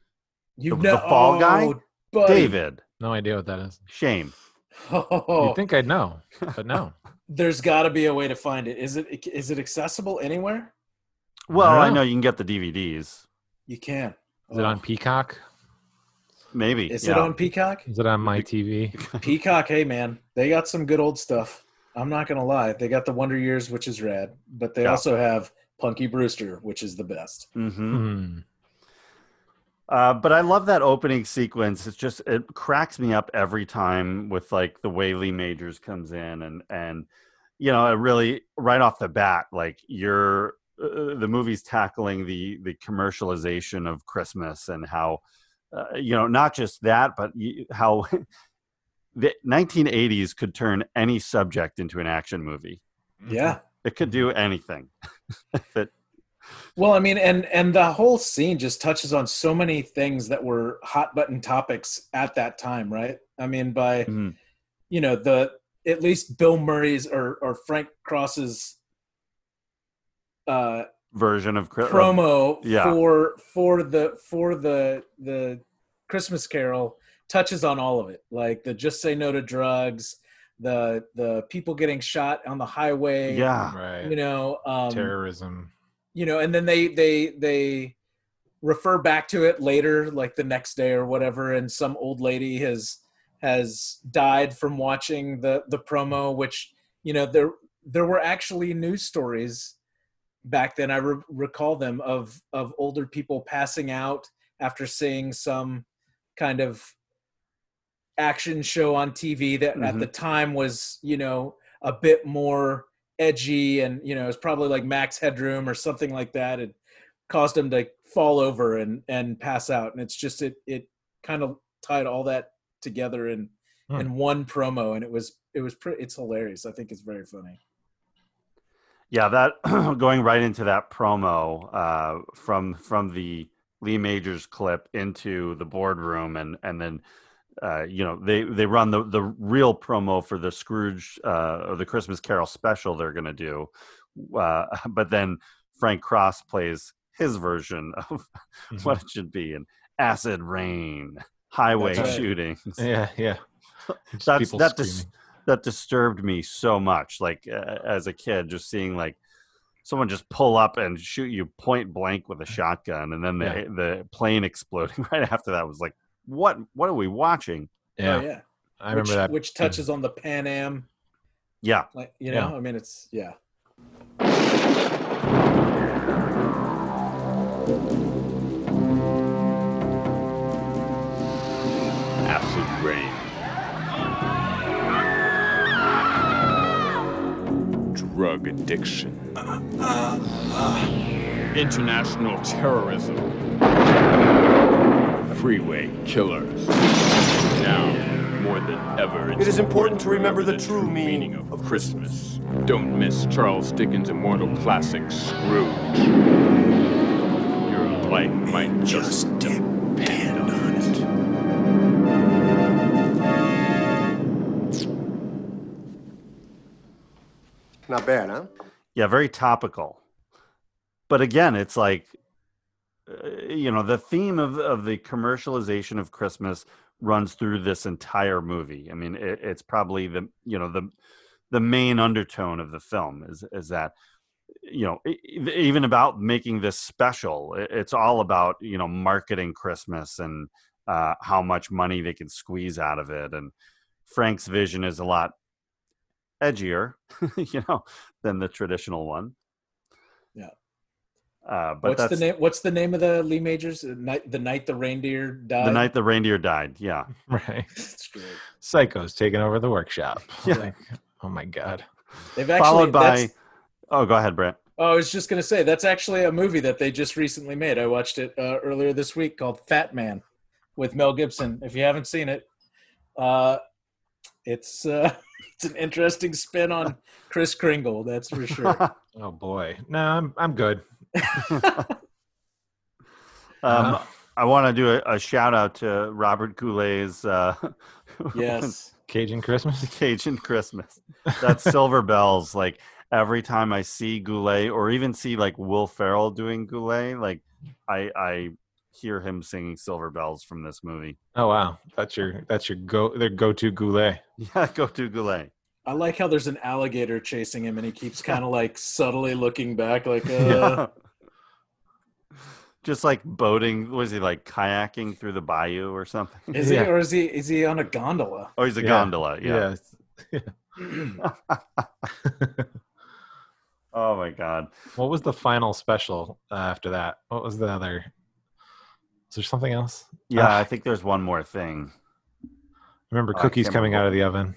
You The- know, the Fall Guy? oh, buddy. David, No idea what that is. shame. Oh, You'd think I'd know, but no. [LAUGHS] there's got to be a way to find it. Is it is it accessible anywhere? Well, don't I know. know you can get the DVDs, You can. Is it on Peacock? maybe. Is yeah. it on Peacock? Is it on my TV? [LAUGHS] Peacock, hey man, they got some good old stuff. I'm not gonna lie, they got the Wonder Years, which is rad, but they Yeah. also have Punky Brewster, which is the best. hmm Hmm. Uh, but I love that opening sequence. It's just it cracks me up every time with like the way Lee Majors comes in and and you know it really right off the bat like you're uh, the movie's tackling the the commercialization of Christmas and how uh, you know not just that but how [LAUGHS] the 1980s could turn any subject into an action movie. Yeah. It could do anything. [LAUGHS] that Well, I mean, and and the whole scene just touches on so many things that were hot button topics at that time, right? I mean, by Mhm. you know the at least Bill Murray's or or Frank Cross's uh, version of Chri- of- promo yeah. for for the for the the Christmas Carol touches on all of it, like the just say no to drugs, the the people getting shot on the highway, yeah. Right. you know, um, Terrorism. You know, and then they they they refer back to it later, like the next day or whatever, and some old lady has has died from watching the the promo, which you know there there were actually news stories back then. I re- recall them of of older people passing out after seeing some kind of action show on TV that at Mhm. the time was you know a bit more edgy and you know it's probably like max headroom or something like that. It caused him to fall over and and pass out. And it's just it it kind of tied all that together in Hmm. in one promo. And it was it was pretty it's hilarious. I think it's very funny. Yeah, that [CLEARS THROAT] going right into that promo uh, from from the Lee Majors clip into the boardroom, and and then uh, you know they they run the the real promo for the Scrooge uh, or the Christmas Carol special they're going to do, uh, [LAUGHS] but then Frank Cross plays his version [LAUGHS] of Mhm. what it should be, and acid rain, highway right. shootings. Yeah, yeah. [LAUGHS] That's that dis- that disturbed me so much. Like uh, as a kid, just seeing like someone just pull up and shoot you point blank with a shotgun, and then the Yeah. the plane exploding right after that was like, what what are we watching? Yeah, oh, yeah I remember which, that. which touches on the pan am Yeah, like you know Yeah. i mean it's yeah acid rain. Drug addiction. Uh, uh, uh. International terrorism. Freeway killers. Now, more than ever, it's It is important to remember remember the true meaning of Christmas. Don't miss Charles Dickens' immortal classic, Scrooge. Your life might just depend on it. Not bad, huh? yeah, very topical. but again, it's like you know the theme of of the commercialization of Christmas runs through this entire movie. I mean, it, it's probably the you know the the main undertone of the film is is that you know even about making this special it's all about you know marketing christmas and uh, how much money they can squeeze out of it and frank's vision is a lot edgier [LAUGHS] you know than the traditional one. Uh, but what's the name? What's the name of the Lee Majors? The night, the night the reindeer died. the night the reindeer died yeah [LAUGHS] [LAUGHS] Right. That's great. Psycho's taking over the workshop. [LAUGHS] Yeah. Like, oh my god. They've actually followed by oh go ahead brent Oh, I was just gonna say that's actually a movie that they just recently made. I watched it uh, earlier this week called Fatman with Mel Gibson. If you haven't seen it, uh, it's uh, it's an interesting spin on Kris Kringle. That's for sure. Oh boy. No, I'm I'm good. [LAUGHS] um, Uh, i want to do a, a shout out to robert goulet's uh, yes. [LAUGHS] Cajun Christmas. Cajun Christmas. That's Silver Bells. Like every time I see Goulet or even see like Will Ferrell doing Goulet, like I I hear him singing Silver Bells from this movie. Oh wow. That's your that's your go their go to goulet. [LAUGHS] Yeah, go to Goulet. I like how there's an alligator chasing him, and he keeps kind of [LAUGHS] like subtly looking back, like, [LAUGHS] uh, Yeah. Just like boating, was he like kayaking through the bayou or something? is Yeah. he or is he is he on a gondola? Oh, he's a Yeah. gondola. Yeah. Yeah. [LAUGHS] Oh my god. What was the final special uh, after that? What was the other? Is there something else? Yeah, Ah. I think there's one more thing. I remember Oh, I cookies coming remember out of the oven,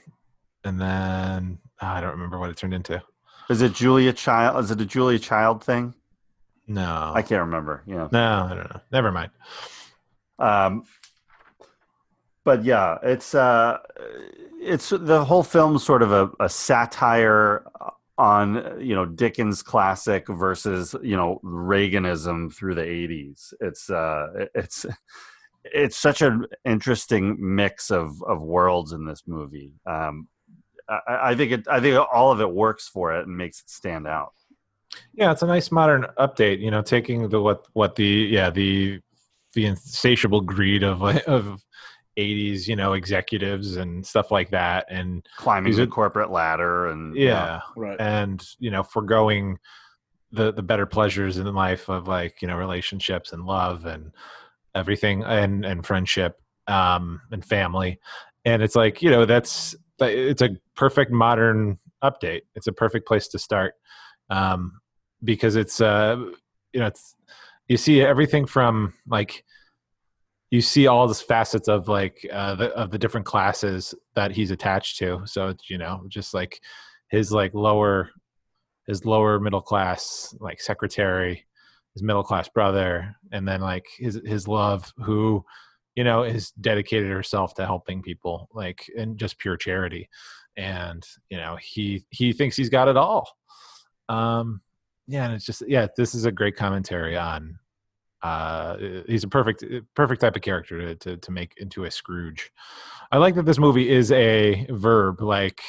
and then ah, I don't remember what it turned into. Is it Julia Child? Is it a Julia Child thing? No, I can't remember. Yeah. no, I don't know. Never mind. um but yeah it's uh it's the whole film sort of a, a satire on you know dickens classic versus you know reaganism through the 80s it's uh it's it's such an interesting mix of of worlds in this movie um I, I think it. I think all of it works for it and makes it stand out. Yeah, it's a nice modern update. You know, taking the what what the yeah the the insatiable greed of [LAUGHS] of 80s you know executives and stuff like that and Climbing the are- corporate ladder and yeah Right. and you know foregoing the the better pleasures in life of like you know relationships and love and everything and and friendship um and family and it's like you know that's it's a perfect modern update. It's a perfect place to start um because it's uh you know it's you see everything from like you see all the facets of like uh the, of the different classes that he's attached to. So you know just like his like lower his lower middle class like secretary his middle class brother and then like his his love who you know has dedicated herself to helping people like in just pure charity and you know he he thinks he's got it all um yeah and it's just yeah this is a great commentary on uh he's a perfect perfect type of character to, to to make into a scrooge i like that this movie is a verb like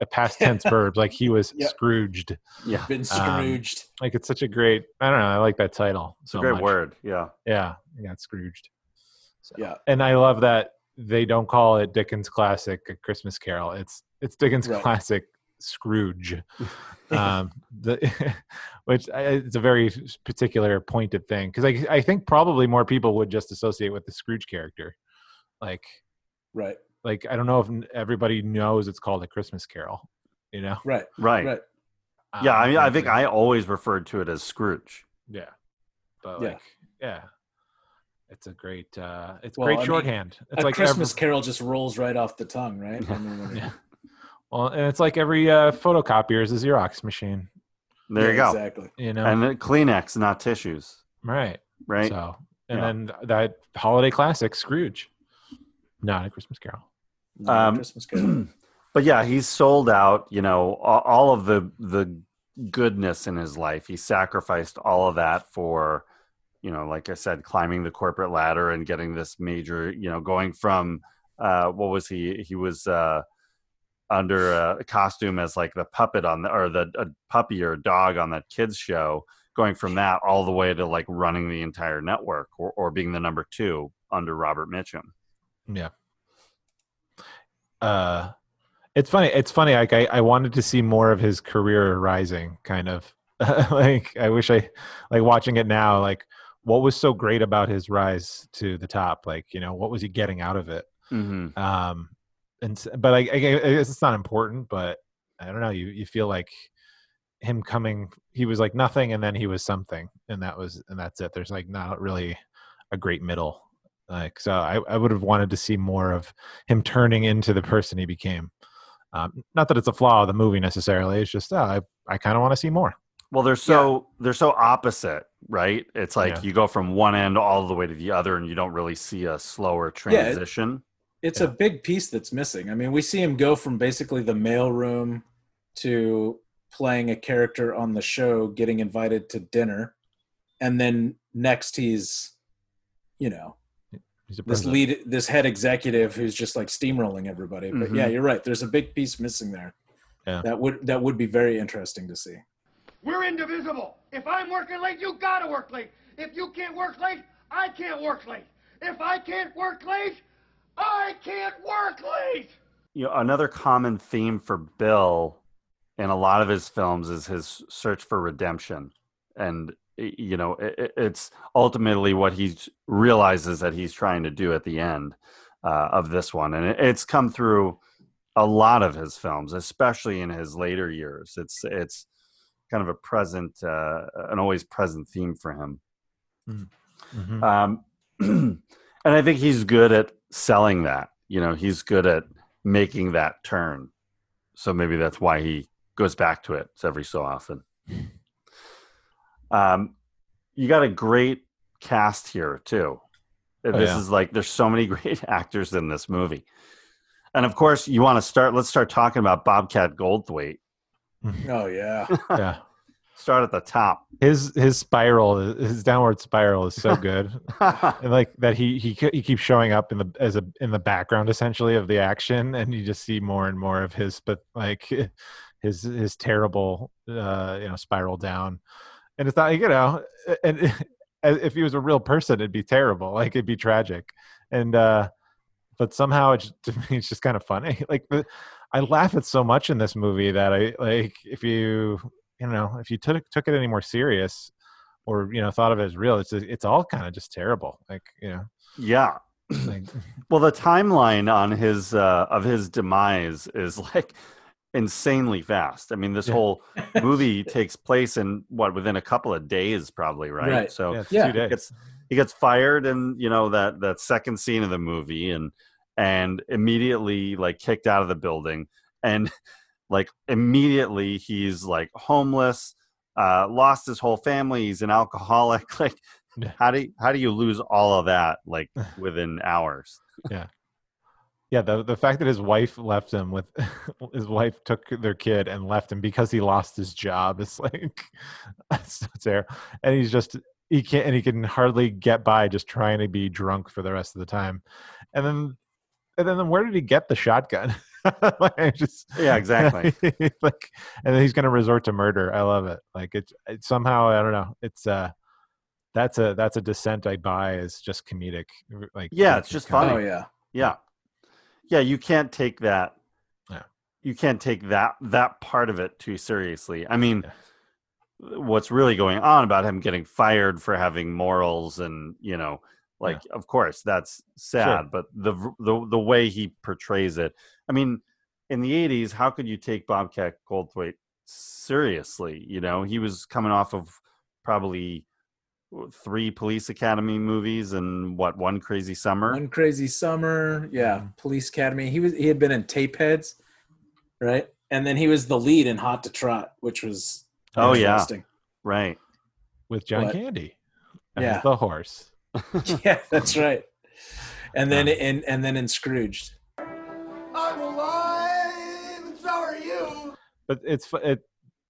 a past tense [LAUGHS] verb like he was Yep. scrooged yeah. Been Um, Scrooged. like it's such a great i don't know i like that title It's so a great much. word. Yeah. yeah he got scrooged so, Yeah. and i love that they don't call it dickens classic a christmas carol it's it's dickens Right. classic scrooge [LAUGHS] um the [LAUGHS] which I- it's a very particular pointed thing because I, I think probably more people would just associate with the scrooge character like right. like i don't know if everybody knows it's called a christmas carol you know Right. Right. Right. Yeah. Um, I mean, I think I always referred to it as Scrooge. yeah but Yeah. like yeah it's a great uh it's Well, great I mean, shorthand it's a like Christmas every, Carol just rolls right off the tongue, right? I mean, [LAUGHS] Yeah. well and it's like every uh photocopier is a xerox machine There yeah, you go. Exactly. you know And then Kleenex, not tissues. right Right. So, and Yeah. then that holiday classic, Scrooge, not a Christmas Carol. No, Um, Christmas Carol. [CLEARS THROAT] but yeah, he's sold out. You know, all of the the goodness in his life. He sacrificed all of that for, you know, like I said, climbing the corporate ladder and getting this major. You know, going from uh, what was he? He was uh, under a costume as like the puppet on the or the a puppy or dog on that kids show. going from that all the way to like running the entire network or, or being the number two under Robert Mitchum. Yeah. Uh, it's funny. It's funny. Like I, I wanted to see more of his career rising. Kind of [LAUGHS] like I wish I like watching it now. Like what was so great about his rise to the top? Like you know what was he getting out of it? Mm-hmm. Um, and but I, I guess it's not important. But I don't know. You you feel like him coming. He was like nothing, and then he was something, and that was and that's it. There's like not really a great middle. Like so, I, I would have wanted to see more of him turning into the person he became. Um, not that it's a flaw of the movie necessarily. It's just uh, I I kind of want to see more. Well, they're so they're so opposite, right? It's like Yeah. you go from one end all the way to the other, and you don't really see a slower Yeah, it- transition. it's a big piece that's missing. I mean, we see him go from basically the mailroom to playing a character on the show, getting invited to dinner, and then next he's, you know, He's a this lead, this head executive who's just like steamrolling everybody. But yeah, Mhm. you're right. There's a big piece missing there. Yeah. That would that would be very interesting to see. We're indivisible. If I'm working late, you gotta work late. If you can't work late, I can't work late. If I can't work late, I can't work late. You know, another common theme for Bill in a lot of his films is his search for redemption, and you know, it, it's ultimately what he realizes that he's trying to do at the end uh, of this one, and it, it's come through a lot of his films, especially in his later years. It's it's kind of a present, uh, an always present theme for him. Mhm. Um, [CLEARS THROAT] and I think he's good at selling that. You know, he's good at making that turn. So maybe that's why he goes back to it every so often. Um, you got a great cast here too. Oh, this yeah. is like there's so many [LAUGHS] great actors in this movie, and of course you want to start. Let's start talking about Bobcat Goldthwait. Oh yeah. [LAUGHS] yeah. Start at the top. His his spiral, his downward spiral is so [LAUGHS] good. [LAUGHS] and like that he he he keeps showing up in the as a in the background essentially of the action and you just see more and more of his but like his his terrible uh you know spiral down and it's not you know and if he was a real person it'd be terrible like it'd be tragic and uh but somehow it's to it's just kind of funny like the, i laugh at so much in this movie that i like if you you know if you took took it any more serious or you know thought of it as real it's it's all kind of just terrible like you know yeah. like, [CLEARS THROAT] Well, the timeline on his uh, of his demise is like insanely fast. I mean, this Yeah. whole [LAUGHS] movie takes place in what within a couple of days, probably, right? Right. So yeah, it's Yeah. two he gets he gets fired, and you know that that second scene of the movie, and and immediately like kicked out of the building, and [LAUGHS] like immediately he's like homeless, uh, lost his whole family. He's an alcoholic. [LAUGHS] Like, how do you, how do you lose all of that like [LAUGHS] within hours? yeah Yeah, the the fact that his wife left him with his wife took their kid and left him because he lost his job it's like that's so terrible and he's just he can't and he can hardly get by just trying to be drunk for the rest of the time and then and then where did he get the shotgun [LAUGHS] like, just Yeah, exactly. [LAUGHS] like and then he's gonna resort to murder i love it like it's it somehow i don't know it's uh that's a that's a descent i buy as just comedic like Yeah, it's just funny. Oh yeah. Yeah. Yeah, you can't take that. Yeah. You can't take that that part of it too seriously. I mean, what's really going on about him getting fired for having morals and, you know, like of course that's sad, but the the the way he portrays it. I mean, in the 80s, how could you take Bobcat Goldthwait seriously, you know? He was coming off of probably three police academy movies and what one crazy summer One Crazy Summer, yeah, Mm-hmm. Police Academy. He was he had been in Tapeheads, right? And then he was the lead in Hot to Trot, which was Oh, yeah. right with John What? Candy. Yeah. the horse. [LAUGHS] yeah, that's right. And then in and then in Scrooged. I'm alive, and so are you. But it's it.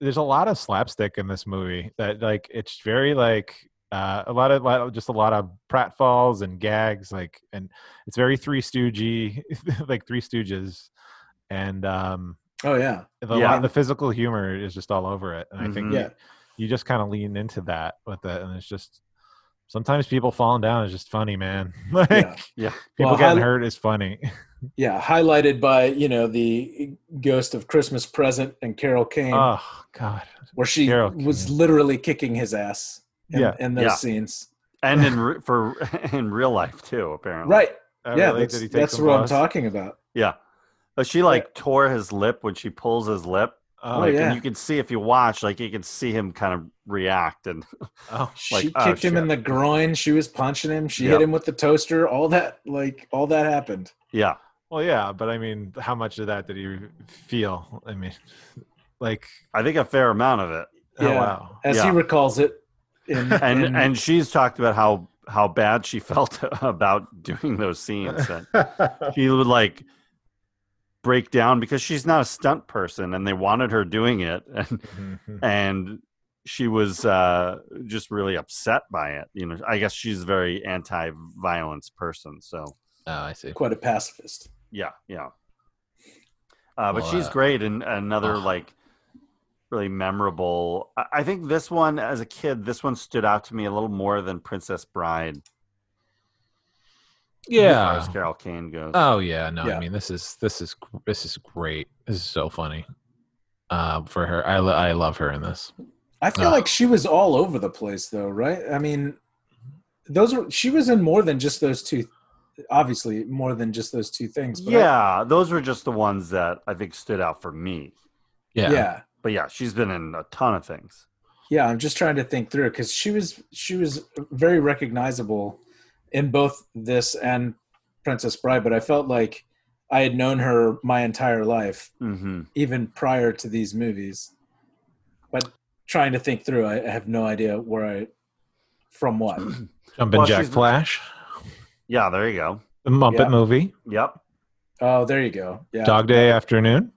There's a lot of slapstick in this movie that like it's very like uh, a lot of lot just a lot of pratfalls and gags like and it's very Three Stoogey [LAUGHS] like Three Stooges and um Oh yeah. the, Yeah. lot, the physical humor is just all over it and I think Mhm. Yeah. you just kind of lean into that with it, and it's just sometimes people falling down is just funny, man. [LAUGHS] like Yeah. Yeah. people Well, getting how- hurt is funny. [LAUGHS] Yeah, highlighted by you know the Ghost of Christmas Present and Carol Kane, oh God, where she Carol was Kane. literally kicking his ass. In, Yeah. in those Yeah. scenes. And in [LAUGHS] re- for in real life too, apparently. Right. Oh, yeah, really? that's, Did he take that's some what I'm talking about. Yeah. But she like tore his lip when she pulls his lip. Oh, like, yeah. And you can see if you watch, like you can see him kind of react and [LAUGHS] oh, Like, she oh, kicked him in the groin. She was punching him. She Yep. hit him with the toaster. All that, like, all that happened. yeah. well, yeah, but I mean, how much of that did he feel? I mean, like, I think a fair amount of it. oh Yeah. wow, As he recalls it. In, [LAUGHS] And in- and she's talked about how how bad she [LAUGHS] felt about doing those scenes. And she would like break down because she's not a stunt person and they wanted her doing it [LAUGHS] and Mhm. and she was uh just really upset by it you know i guess she's a very anti-violence person so oh, I see. quite a pacifist. yeah yeah uh, but Well, she's uh, great and another ugh. like really memorable I, I think this one as a kid this one stood out to me a little more than princess bride as far Yeah. as carol kane goes Oh yeah, no, Yeah. I mean this is this is this is great. This is so funny. Uh, for her, I lo- I love her in this. I feel Ah. like she was all over the place, though, right? I mean, those were she was in more than just those two. Obviously, more than just those two things. but I- yeah those were just the ones that i think stood out for me Yeah, yeah, but yeah she's been in a ton of things yeah. I'm just trying to think through because she was she was very recognizable in both this and Princess Bride, but I felt like I had known her my entire life, hmm even prior to these movies. But trying to think through, I, I have no idea where I from what. [CLEARS THROAT] Jumping Well, Jack Flash, yeah there you go the Muppet Yeah. movie, yep Oh, there you go. Yeah. Dog Day Afternoon.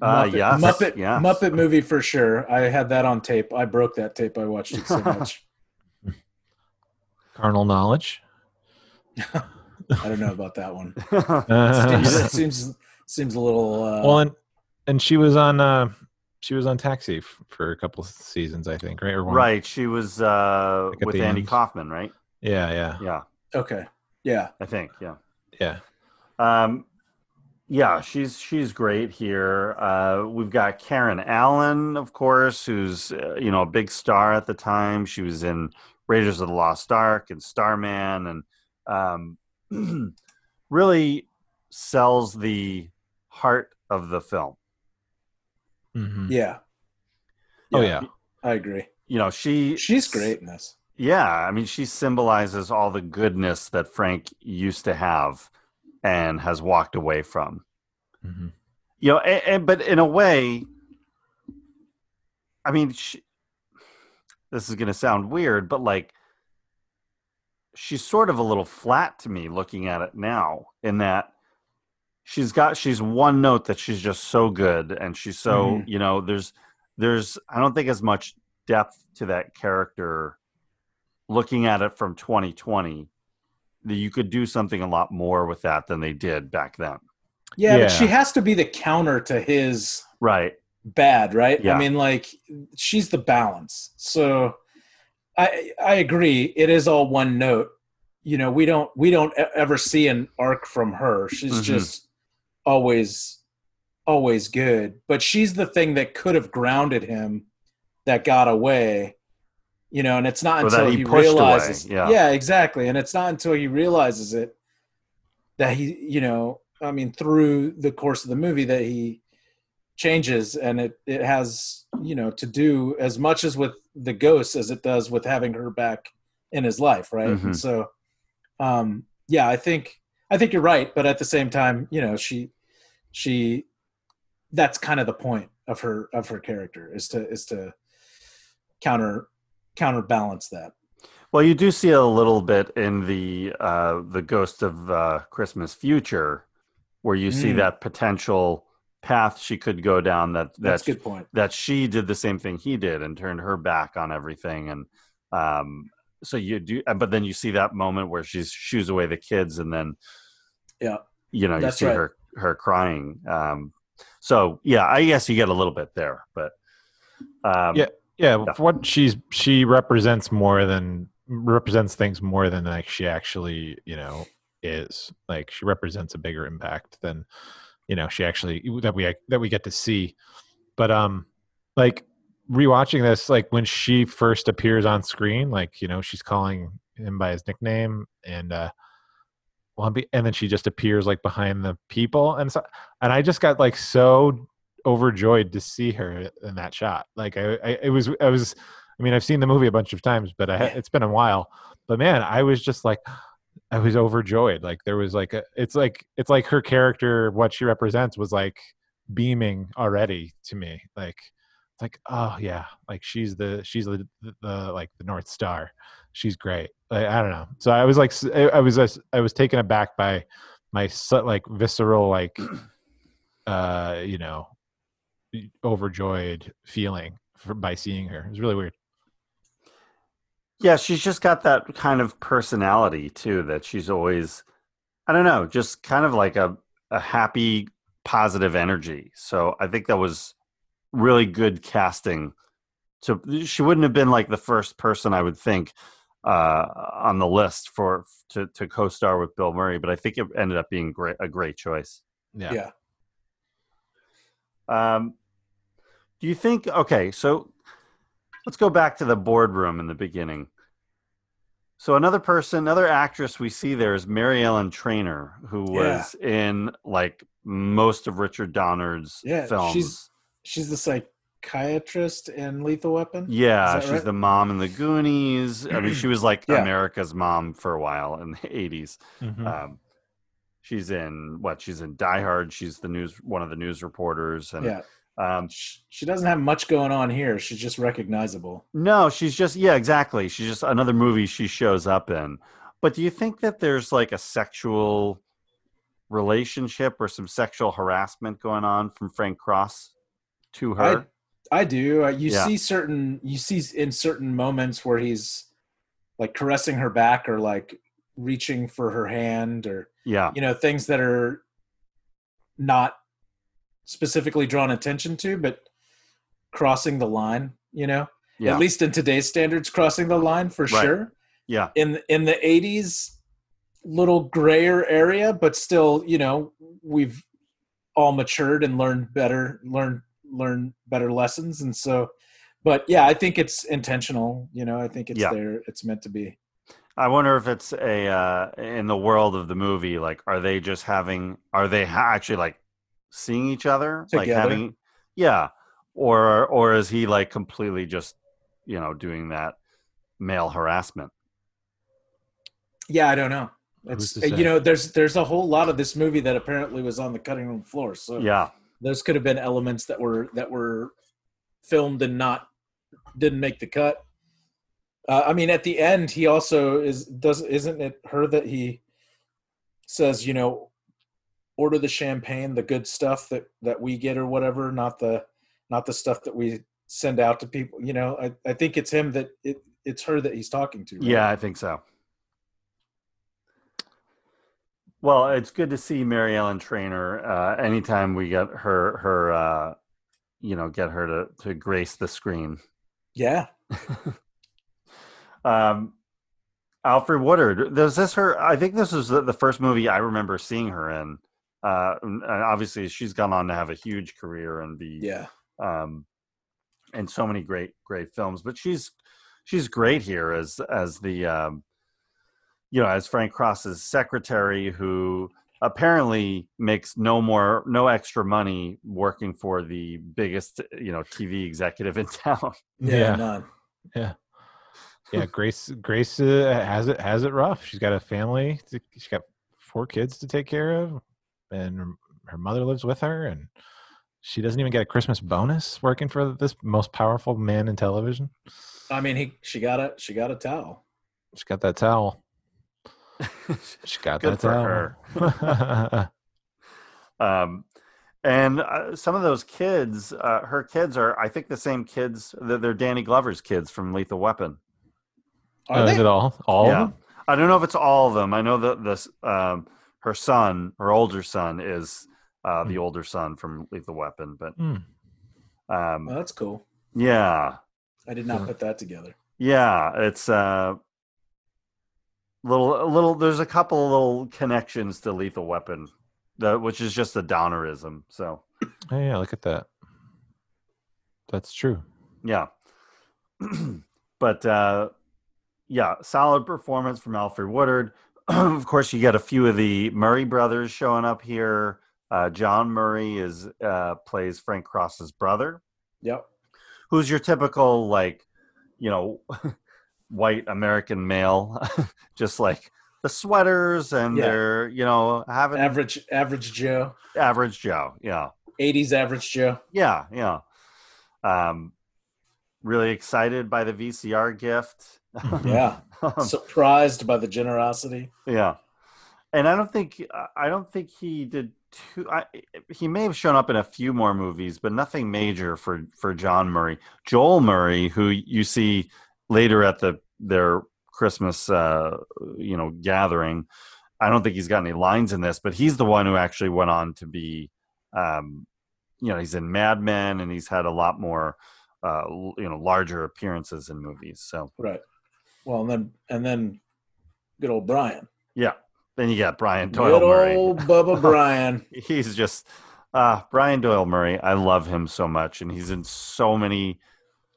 Uh, Muppet, yes, Muppet, yes. Muppet movie for sure. I had that on tape. I broke that tape. I watched it so [LAUGHS] much. Carnal Knowledge. [LAUGHS] I don't know about that one. [LAUGHS] Seems seems, seems a little. Uh, well, and and she was on uh, she was on Taxi f- for a couple seasons, I think, right? Or one. right she was uh Like with andy end. kaufman right Yeah, yeah, yeah okay. Yeah. i think yeah yeah. um yeah she's she's great here uh we've got karen allen of course who's uh, you know a big star at the time she was in raiders of the lost ark and starman and um [CLEARS THROAT] really sells the heart of the film Mhm. Yeah. Oh yeah. I agree. you know she She's great in this. Yeah, I mean, she symbolizes all the goodness that Frank used to have and has walked away from. Mhm. You know, and, and but in a way, I mean, she, this is going to sound weird, but like, she's sort of a little flat to me looking at it now. In that, she's got she's one note that she's just so good, and she's so Mhm. you know, there's there's I don't think as much depth to that character looking at it from 2020 that you could do something a lot more with that than they did back then Yeah, Yeah. but she has to be the counter to his right bad, right? Yeah. I mean, like she's the balance. So I I agree. It is all one note. You know, we don't we don't ever see an arc from her. She's Mhm. just always always good. But she's the thing that could have grounded him that got away. You know, and it's not Or until he he, realizes yeah. yeah, exactly. And it's not until he realizes it that he, you know, I mean, through the course of the movie that he changes and it it has you know to do as much as with the ghosts as it does with having her back in his life right Mhm. and so um yeah i think i think you're right but at the same time you know she she that's kind of the point of her of her character is to is to counter counterbalance that well you do see a little bit in the uh the ghost of uh christmas future where you see Mm. that potential path she could go down that that's that a good point that she did the same thing he did and turned her back on everything and um so you do but then you see that moment where she's shoos away the kids and then yeah you know you see right. her her crying um so yeah i guess you get a little bit there but um Yeah. Yeah, Yeah. what she's she represents more than represents things more than like she actually you know is. Like she represents a bigger impact than you know she actually that we that we get to see. But um, like rewatching this, like when she first appears on screen, like you know she's calling him by his nickname and uh and then she just appears like behind the people and so and I just got like so overjoyed to see her in that shot. Like I, I it was I was I mean I've seen the movie a bunch of times, but I it's been a while. But man, I was just like I was overjoyed. Like there was like a it's like it's like her character, what she represents was like beaming already to me. Like it's like oh yeah, like she's the she's the, the, the like the North Star. She's great. Like, I don't know. So I was like I was I was taken aback by my like visceral like [CLEARS THROAT] uh you know overjoyed feeling for, by seeing her. It was really weird. Yeah, she's just got that kind of personality too that she's always I don't know, just kind of like a a happy positive energy. So I think that was really good casting. So she wouldn't have been like the first person I would think uh on the list for to to co-star with Bill Murray, but I think it ended up being great a great choice. Yeah. Yeah. Um, do you think? Okay, so let's go back to the boardroom in the beginning. So another person, another actress we see there is Mary Ellen Trainor, who Yeah. was in like most of Richard Donner's Yeah, films. she's- She's the psychiatrist in Lethal Weapon. yeah, she's right? the mom in the Goonies. I mean, she was like [CLEARS THROAT] Yeah. America's mom for a while in the eighties. Mhm. Um, she's in what? She's in Die Hard. She's the news, one of the news reporters, and Yeah. Um, Sh- She doesn't have much going on here. She's just recognizable. No, she's just yeah, exactly. She's just another movie she shows up in. But do you think that there's like a sexual relationship or some sexual harassment going on from Frank Cross to her? I do. Uh, you Yeah. see certain you see in certain moments where he's like caressing her back or like reaching for her hand or yeah. you know things that are not specifically drawn attention to but crossing the line, you know? Yeah. At least in today's standards crossing the line for Right. sure. yeah. in in the 80s little grayer area but still you know we've all matured and learned better learn learn better lessons and so but yeah i think it's intentional you know i think it's Yeah. there it's meant to be I wonder if it's a uh in the world of the movie like are they just having are they ha- actually like seeing each other like having yeah or or is he like completely just you know doing that male harassment? yeah i don't know it's you know there's there's a whole lot of this movie that apparently was on the cutting room floor so Yeah. those could have been elements that were that were filmed and not didn't make the cut. Uh, I mean, at the end, he also is does isn't it her that he says, you know, order the champagne, the good stuff that that we get or whatever, not the not the stuff that we send out to people. You know, I I think it's him that it it's her that he's talking to. right? Yeah, I think so. Well, it's good to see Mary Ellen Trainor. Uh, anytime we get her, her, uh, you know, get her to to grace the screen. yeah. [LAUGHS] Um, Alfred Woodard. Does this her? I think this is the, the first movie I remember seeing her in. Uh, and obviously, she's gone on to have a huge career and be Yeah. um, and so many great great films. But she's she's great here as as the um, you know as Frank Cross's secretary, who apparently makes no more no extra money working for the biggest you know TV executive in [LAUGHS] town. Yeah. Yeah. None. yeah grace grace uh, has it has it rough she's got a family to, she's got four kids to take care of and her, her mother lives with her and she doesn't even get a christmas bonus working for this most powerful man in television I mean, he she got a she got a towel. she's got that towel [LAUGHS] she got Good that for towel her. [LAUGHS] um, and uh, some of those kids, uh, her kids are, I think, the same kids. They're, they're Danny Glover's kids from Lethal Weapon. Are Oh, is they? it all all yeah, of them I don't know if it's all of them. I know that this, um, her son, her older son, is uh, the older son from Lethal Weapon. But Hmm. um, Well, that's cool. yeah, I did not put that together. Yeah, it's uh little a little there's a couple of little connections to Lethal Weapon, the, which is just a Donnerism. So Oh yeah, look at that. That's true. yeah. [CLEARS THROAT] but uh yeah, solid performance from Alfred Woodard. [CLEARS THROAT] of course, you get a few of the Murray brothers showing up here. Uh, John Murray is uh, plays Frank Cross's brother. Yep. who's your typical like you know [LAUGHS] white american male [LAUGHS] just like the sweaters and Yeah. they're you know having Average average Joe. average joe yeah 80s average Joe. yeah yeah um really excited by the vcr gift Yeah. [LAUGHS] Surprised by the generosity. yeah and i don't think i don't think he did too I, he may have shown up in a few more movies but nothing major for for john murray joel murray who you see later at the their christmas uh you know gathering i don't think he's got any lines in this but he's the one who actually went on to be um you know he's in mad men and he's had a lot more uh you know larger appearances in movies so Right. Well, and then and then good old Brian. yeah then you got brian doyle good murray old Bubba [LAUGHS] Brian. he's just uh Brian Doyle Murray. I love him so much and he's in so many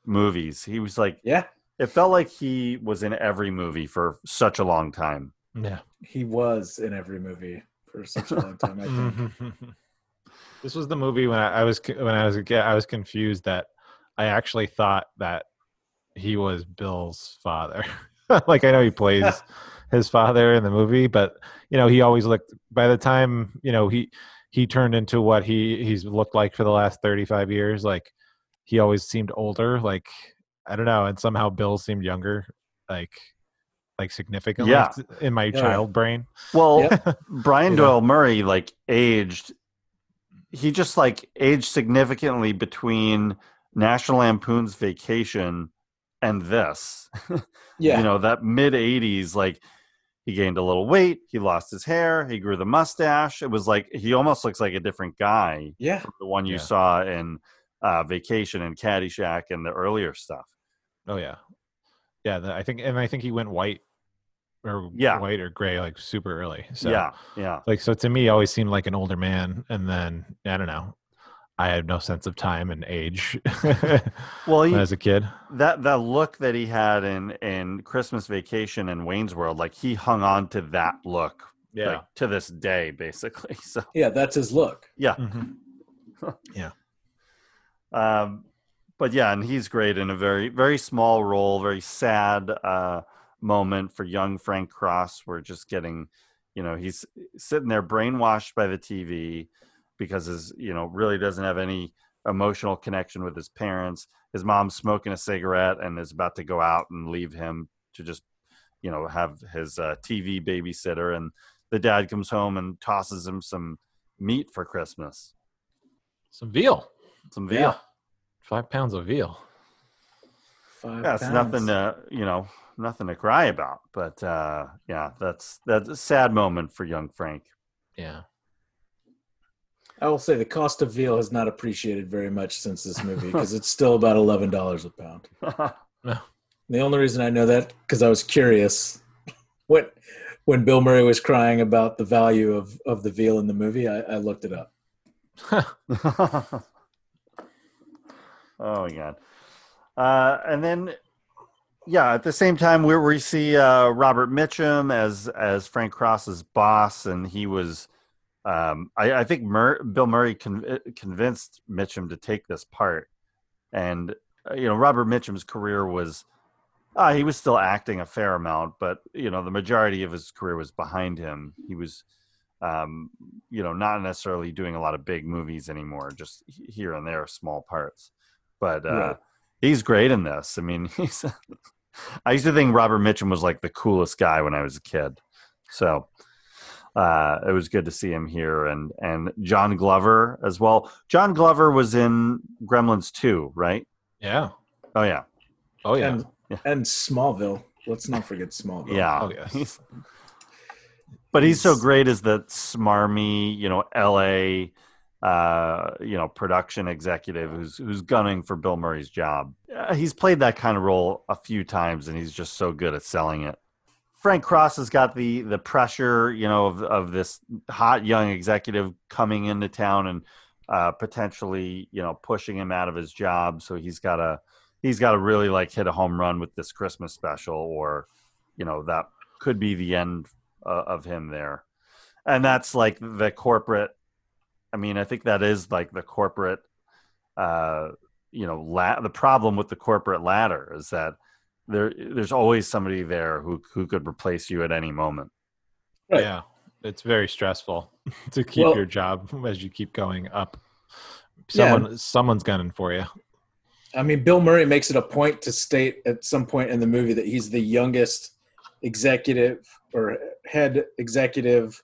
movies. He was like Yeah. it felt like he was in every movie for such a long time. Yeah. He was in every movie for such a long time, I think. [LAUGHS] This was the movie when I, I was when I was a. I was confused that I actually thought that he was Bill's father. [LAUGHS] like I know he plays his father in the movie, but you know he always looked. By the time you know he he turned into what he he's looked like for the last thirty five years, like he always seemed older. Like I don't know, and somehow Bill seemed younger. Like like significantly Yeah. in my yeah. child brain. Well. [LAUGHS] Brian? Doyle Murray like aged he just like aged significantly between National Lampoon's Vacation and this. [LAUGHS] Yeah. you know that mid 80s like he gained a little weight he lost his hair he grew the mustache it was like he almost looks like a different guy yeah. from the one you Yeah. saw in uh, vacation and caddyshack and the earlier stuff Oh yeah, yeah. The, I think, and I think he went white, or Yeah. white or gray, like super early. So, yeah yeah like so to me, he always seemed like an older man, and then I don't know. I had no sense of time and age [LAUGHS] well he, as a kid. that that look that he had in in christmas vacation and wayne's world like he hung on to that look like to this day basically [LAUGHS] so Yeah, that's his look. yeah [LAUGHS] Mhm. um, but yeah, and he's great in a very very small role, very sad uh, moment for young Frank Cross. We're just getting, you know, he's sitting there brainwashed by the TV because his, you know, really doesn't have any emotional connection with his parents. His mom's smoking a cigarette and is about to go out and leave him to just, you know, have his uh, TV babysitter. And the dad comes home and tosses him some meat for Christmas, Some veal, some veal. Yeah. five pounds of veal. Five Yeah, it's pounds. nothing to you know, nothing to cry about. But uh yeah, that's that's a sad moment for young Frank. Yeah, I will say the cost of veal has not appreciated very much since this movie [LAUGHS] because it's still about eleven dollars a pound. [LAUGHS] The only reason I know that because I was curious when when Bill Murray was crying about the value of of the veal in the movie. I, I looked it up. [LAUGHS] oh my god. Uh and then yeah, at the same time we we see uh Robert Mitchum as as Frank Cross's boss and he was um I, I think Mur- Bill Murray con- convinced Mitchum to take this part. And uh, you know, Robert Mitchum's career was Uh, he was still acting a fair amount, but you know the majority of his career was behind him. He was, um, you know, not necessarily doing a lot of big movies anymore, just here and there, small parts. But uh, Right. he's great in this. I mean, [LAUGHS] he's. I used to think Robert Mitchum was like the coolest guy when I was a kid, so uh, it was good to see him here, and and John Glover as well. John Glover was in Gremlins 2, right? yeah, Oh yeah, oh yeah. And and Smallville. Let's not forget Smallville. Yeah. Oh, yes. He's- but he's so great as the smarmy, you know, LA uh, you know, production executive who's who's gunning for Bill Murray's job. uh, he's played that kind of role a few times, and he's just so good at selling it. Frank Cross has got the the pressure, you know, of of this hot young executive coming into town and uh, potentially, you know, pushing him out of his job. So he's got to he's got to really like hit a home run with this Christmas special, or you know, that could be the end uh, of him there. And that's like the corporate. I mean, I think that is like the corporate. Uh, you know, la- the problem with the corporate ladder is that there there's always somebody there who who could replace you at any moment. Right. Yeah, it's very stressful [LAUGHS] to keep Well- your job as you keep going up. Yeah. Someone, someone's gunning for you. I mean, Bill Murray makes it a point to state at some point in the movie that he's the youngest executive or head executive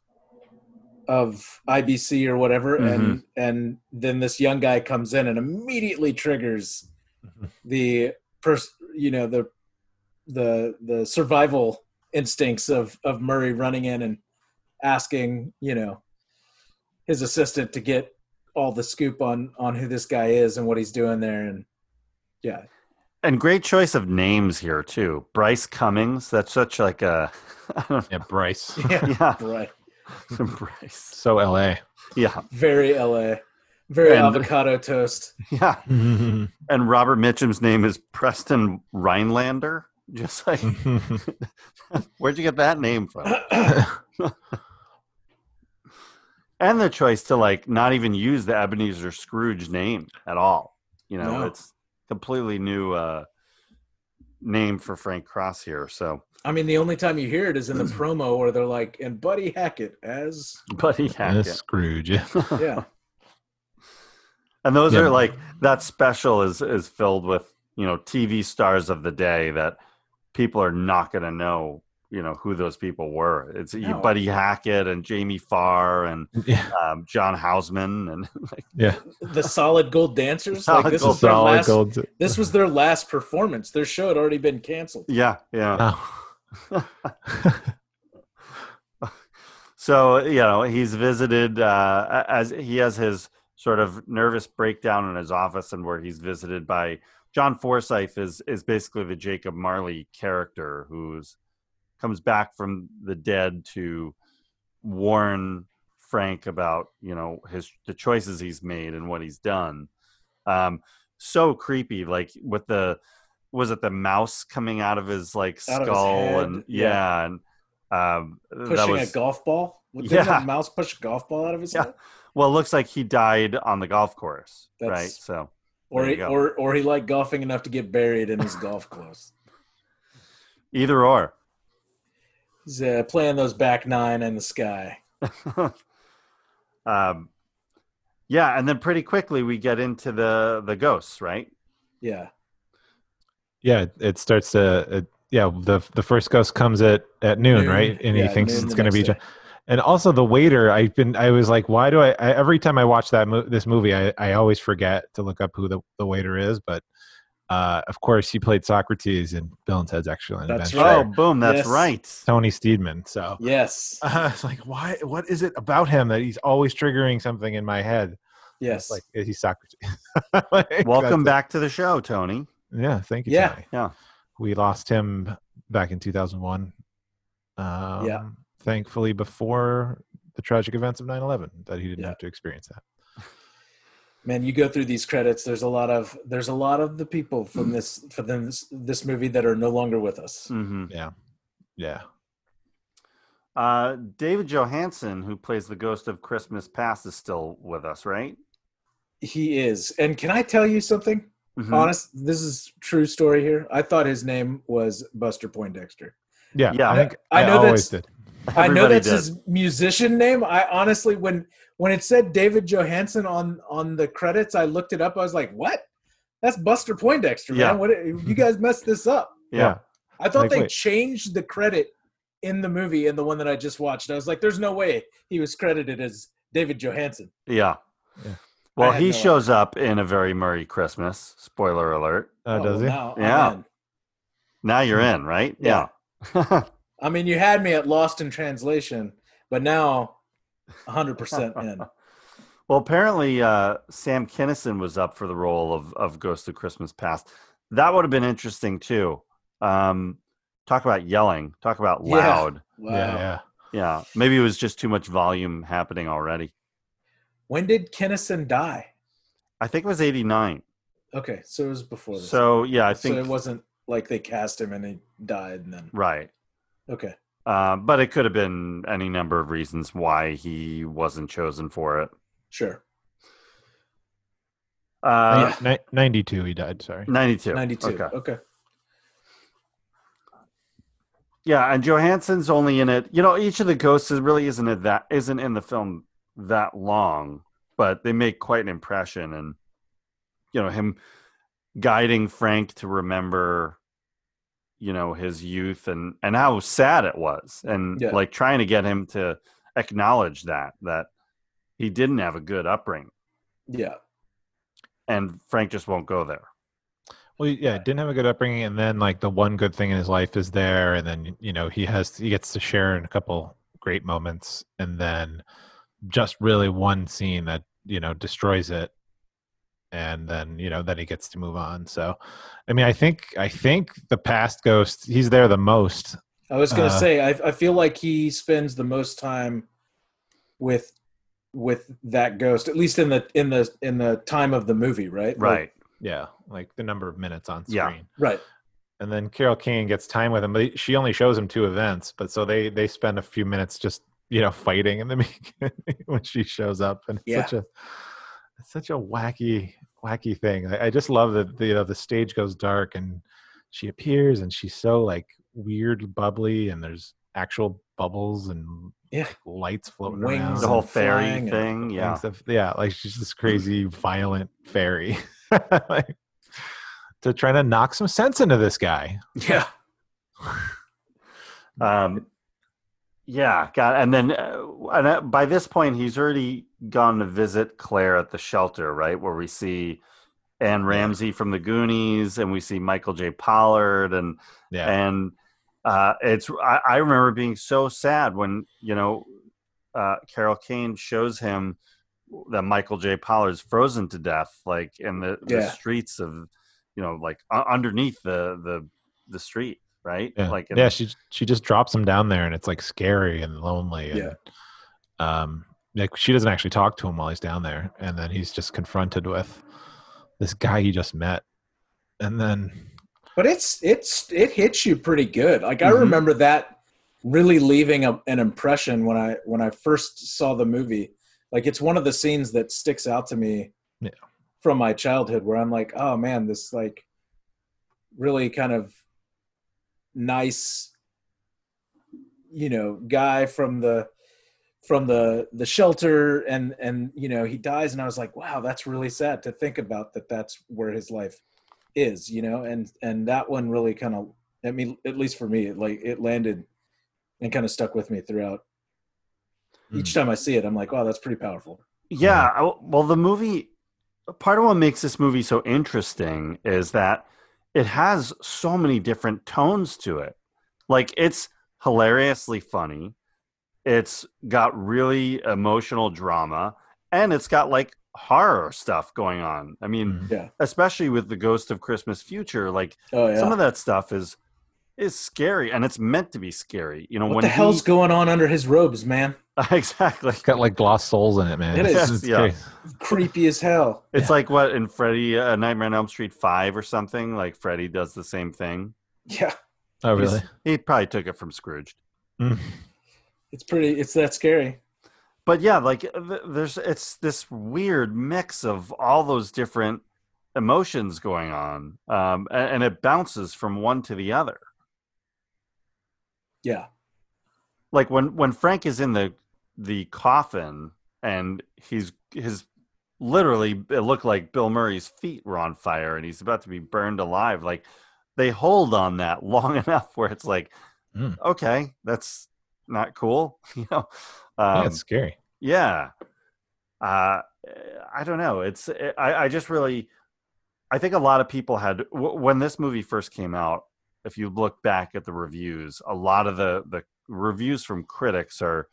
of IBC or whatever, mm-hmm. and and then this young guy comes in and immediately triggers mm-hmm. the pers- you know the the the survival instincts of of Murray running in and asking you know his assistant to get all the scoop on on who this guy is and what he's doing there and yeah And great choice of names here too. Bryce Cummings. That's such like a [LAUGHS] I don't Yeah, Bryce. [LAUGHS] yeah [LAUGHS] yeah, right Bryce. So LA. Yeah, very la very And- avocado toast yeah. And Robert Mitchum's name is Preston Rhinelander. Just like [LAUGHS] [LAUGHS] where'd you get that name from? [COUGHS] [LAUGHS] and the choice to like not even use the Ebenezer Scrooge name at all. You know, No. it's completely new uh name for Frank Cross here. So i mean the only time you hear it is in the [CLEARS THROAT] promo where they're like and buddy hackett as Buddy Hackett. Scrooge. yeah And those Yeah. are like that special is is filled with, you know, TV stars of the day that people are not gonna know, you know, who those people were. It's No. Buddy Hackett and Jamie Farr and [LAUGHS] yeah. um, John Houseman and [LAUGHS] like Yeah. the solid gold dancers Solid like this Gold was their Solid last gold. this was their last performance their show had already been canceled yeah, yeah. Oh. [LAUGHS] So you know he's visited uh, as he has his sort of nervous breakdown in his office, and where he's visited by John Forsythe is is basically the Jacob Marley character who's comes back from the dead to warn Frank about you know his the choices he's made and what he's done. Um, so creepy, like with the was it the mouse coming out of his like Out of his skull and yeah. yeah, and um, pushing was a golf ball didn't Yeah. mouse push a golf ball out of his Yeah. head well, it looks like he died on the golf course, right? So or he, you go. or or he liked golfing enough to get buried in his golf [LAUGHS] clothes either or. he's uh, playing those back nine in the sky [LAUGHS] um, yeah, and then pretty quickly we get into the the ghosts, right? yeah Yeah, it- it starts to. It, yeah, the the first ghost comes at at noon, Noon. right? And Yeah, he thinks it's going to be. next Jo- And also the waiter, I've been. I was like, why do I? I every time I watch that mo- this movie, I I always forget to look up who the the waiter is. But uh, of course, he played Socrates in Bill and Ted's Excellent That's Adventure. Oh, Right. boom! That's Yes. right. Tony Steedman. So yes [LAUGHS] I was like, why? What is it about him that he's always triggering something in my head? yes Like he's Socrates. [LAUGHS] Like, Welcome that's- back to the show, Tony. Yeah, thank you. Yeah. Tony. Yeah. We lost him back in 2001. Um, Yeah. Thankfully, before the tragic events of 9 11, that he didn't Yeah. have to experience that. man you go through these credits there's a lot of there's a lot of the people from this for this this movie that are no longer with us hmm Yeah. Yeah. Uh, David Johansen, who plays the ghost of Christmas Past, is still with us, right? he is and can i tell you something Mhm. honest this is true story here i thought his name was buster poindexter Yeah. Yeah. I think I I, know always that's- did. I know that's did. his musician name. I honestly, when when it said David Johansen on on the credits, I looked it up. I was like, "What? That's Buster Poindexter, man! What? You [LAUGHS] guys messed this up." Yeah. I thought Like, they wait. changed the credit in the movie in the one that I just watched. I was like, "There's no way he was credited as David Johansen." Yeah. Yeah. Well, he no shows up in a very Murray Christmas. Spoiler alert. Uh, Oh, does he? Now, Yeah. Now you're in, right? Yeah. Yeah. [LAUGHS] I mean, you had me at Lost in Translation, but now 100% in. [LAUGHS] well, apparently uh, Sam Kinison was up for the role of, of Ghost of Christmas Past. That would have been interesting too. Um, talk about yelling. Talk about Yeah. loud. Wow. Yeah, yeah. Yeah, maybe it was just too much volume happening already. When did Kinison die? I think it was eighty nine. Okay, so it was before this. So yeah, I so think it wasn't like they cast him and he died and then right. Okay. Uh, but it could have been any number of reasons why he wasn't chosen for it. Sure. Uh, Ni- 92 he died, sorry. 92. 92. Okay. Okay. Yeah, and Johansen's only in it. You know, each of the ghosts is really isn't it that isn't in the film that long, but they make quite an impression. And you know, him guiding Frank to remember, you know, his youth and and how sad it was, and Yeah. like trying to get him to acknowledge that that he didn't have a good upbringing, Yeah. and Frank just won't go there. Well, yeah, didn't have a good upbringing, and then like the one good thing in his life is there, and then you know he has he gets to share in a couple great moments, and then just really one scene that you know destroys it, and then you know then he gets to move on. So, I mean, I think I think the past ghost he's there the most. I was gonna Uh, say I, I feel like he spends the most time with with that ghost, at least in the in the in the time of the movie, right? Like- Right. Yeah, like the number of minutes on Yeah. screen. right. and then Carol Kane gets time with him, but she only shows him two events. But so they they spend a few minutes just you know fighting in the [LAUGHS] beginning when she shows up, and it's Yeah. such a it's such a wacky wacky thing. I, I just love that the, you know the stage goes dark and she appears and she's so like weird bubbly and there's actual bubbles and Yeah. lights floating Wings around. The whole fairy thing. Yeah. Things of- yeah, like she's this crazy [LAUGHS] violent fairy. [LAUGHS] like, to try to knock some sense into this guy. Yeah. [LAUGHS] Um, yeah, God, and then uh, and uh, by this point, he's already gone to visit Claire at the shelter, right, where we see Anne Ramsey from the Goonies, and we see Michael J. Pollard, and Yeah. and uh, it's I, I remember being so sad when you know uh, Carol Kane shows him that Michael J. Pollard's frozen to death, like in the, the streets of you know like uh, underneath the the the street, right? Yeah. Like yeah, she she just drops him down there, and it's like scary and lonely. And, Yeah. Um, like she doesn't actually talk to him while he's down there, and then he's just confronted with this guy he just met, and then But it's it's it hits you pretty good. Like I Mhm. remember that really leaving a, an impression when I when I first saw the movie. Like it's one of the scenes that sticks out to me Yeah. from my childhood where I'm like, oh man, this like really kind of nice you know guy from the from the the shelter and and you know he dies and i was like wow that's really sad to think about that that's where his life is you know? And and that one really kind of i mean at least for me it like it landed and kind of stuck with me throughout. Hmm. Each time i see it i'm like wow that's pretty powerful. Yeah, I- well, the movie, part of what makes this movie so interesting is that it has so many different tones to it. Like, it's hilariously funny, it's got really emotional drama, and it's got like horror stuff going on. I mean, Mhm. Yeah. especially with the Ghost of Christmas Future, like oh yeah some of that stuff is is scary and it's meant to be scary. You know, what when the hell's he- going on under his robes man [LAUGHS] exactly. it's got like gloss souls in it, man. It is, It's yeah. creepy as hell It's like what in Freddy uh, Nightmare on Elm Street five or something. Like Freddy does the same thing. yeah Oh, He's- really? He probably took it from Scrooge. Mm. It's pretty it's that scary But yeah, like there's it's this weird mix of all those different emotions going on, um, and, and it bounces from one to the other. yeah Like when when Frank is in the the coffin and he's his literally it looked like Bill Murray's feet were on fire and he's about to be burned alive. Like they hold on that [LAUGHS] long [LAUGHS] enough where it's like, Mm. okay, that's not cool, [LAUGHS] you know. Um, it's scary. yeah uh i don't know it's i i just really i think a lot of people had w- when this movie first came out if you look back at the reviews a lot of the the reviews from critics are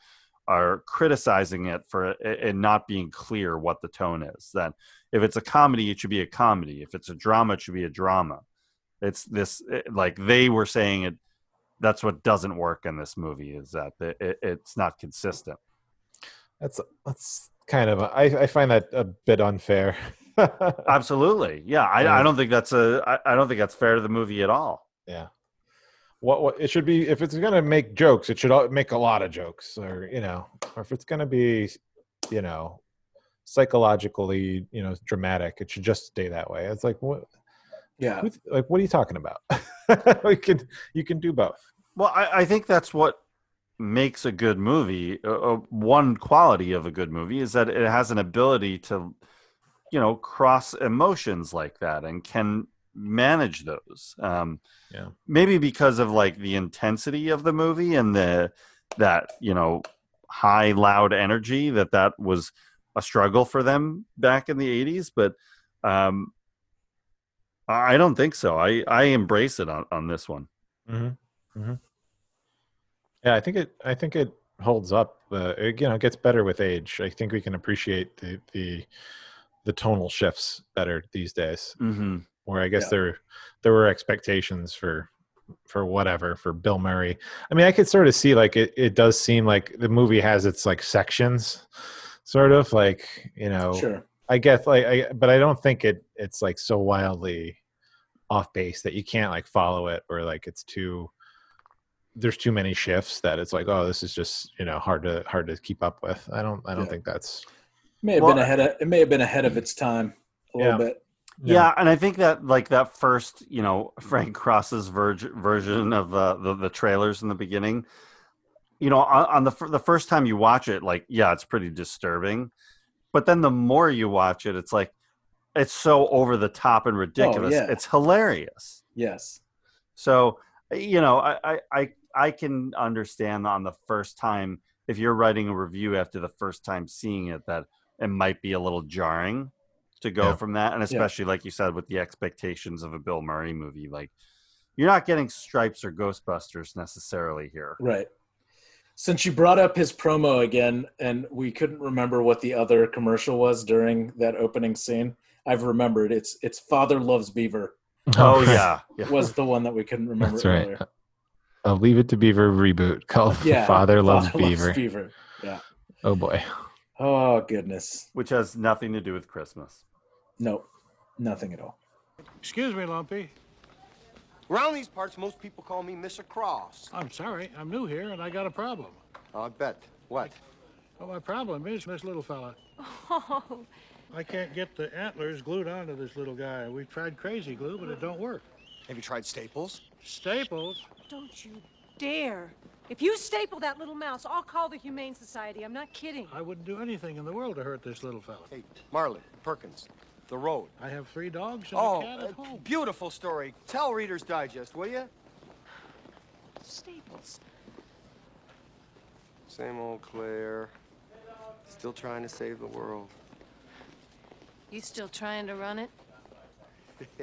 are criticizing it for it, it not being clear what the tone is that if it's a comedy it should be a comedy if it's a drama it should be a drama It's this it- like they were saying it. That's what doesn't work in this movie is that it, it, it's not consistent. That's that's kind of I, I find that a bit unfair. [LAUGHS] Absolutely, yeah. I, Yeah. I don't think that's a. I, I don't think that's fair to the movie at all. yeah. What what it should be if it's gonna make jokes, it should make a lot of jokes, or you know, or if it's gonna be, you know, psychologically, you know, dramatic, it should just stay that way. It's like what, Yeah. like what are you talking about? [LAUGHS] we can you can do both. Well, I, I think that's what makes a good movie. Uh, uh, one quality of a good movie is that it has an ability to, you know, cross emotions like that and can manage those. Um, Yeah. Maybe because of like the intensity of the movie and the that you know high loud energy that that was a struggle for them back in the 80s but um i don't think so i i embrace it on on this one Mm-hmm. Mm-hmm. Yeah, I think it. I think it holds up. Uh, it, you know, it gets better with age. I think we can appreciate the the the tonal shifts better these days. mm-hmm. Where I guess Yeah. there there were expectations for for whatever for Bill Murray. I mean, I could sort of see like it. It does seem like the movie has its like sections, sort of like you know. Sure. I guess like I, but I don't think it it's like so wildly off base that you can't like follow it or like it's too there's too many shifts that it's like oh this is just you know hard to hard to keep up with. I don't I don't Yeah. think that's May have Well, been ahead of it may have been ahead of its time a little Yeah. bit. Yeah. and I think that like that first, you know, [LAUGHS] Frank Cross's verge- version of uh, the the trailers in the beginning, you know, on, on the fir- the first time you watch it, like yeah, it's pretty disturbing, but then the more you watch it, it's like it's so over the top and ridiculous. yeah. It's hilarious. Yes. So you know, I, I I I can understand on the first time if you're writing a review after the first time seeing it that it might be a little jarring to go Yeah. from that, and especially like you said with the expectations of a Bill Murray movie, like you're not getting Stripes or Ghostbusters necessarily here. Right. Since you brought up his promo again, and we couldn't remember what the other commercial was during that opening scene, I've remembered. It's it's Father Loves Beaver Oh yeah, yeah. was the one that we couldn't remember That's right. earlier. A Leave It to Beaver reboot [LAUGHS] called Yeah, Father Loves Father Beaver. Beaver. Yeah. Oh boy. Oh goodness. which has nothing to do with Christmas. No, nothing at all. Excuse me, Lumpy. Around these parts, most people call me Mr. Cross. I'm sorry. I'm new here and I got a problem. I bet. What? Well, my problem is this little fella. Oh, I can't get the antlers glued onto this little guy. We've tried crazy glue, but it don't work. Have you tried Staples? Staples? Don't you dare. If you staple that little mouse, I'll call the Humane Society. I'm not kidding. I wouldn't do anything in the world to hurt this little fella. Hey, Marlin, Perkins, The Road. I have three dogs and Oh, a cat at uh, home. beautiful story. Tell Reader's Digest, will you? Staples. Same old Claire. Still trying to save the world. You still trying to run it? [LAUGHS]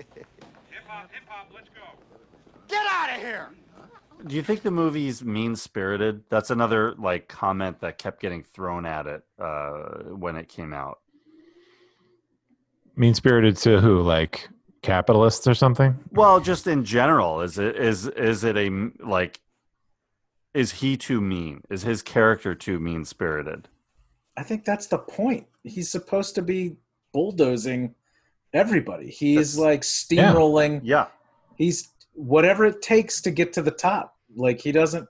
Get out of here! Do you think the movie's mean spirited? That's another like comment that kept getting thrown at it uh, when it came out. Mean spirited to who? Like capitalists or something? Well, just in general, is it is is it a like is he too mean? Is his character too mean spirited? I think that's the point. He's supposed to be bulldozing everybody. He's That's- like steamrolling. Yeah, He's whatever it takes to get to the top. Like he doesn't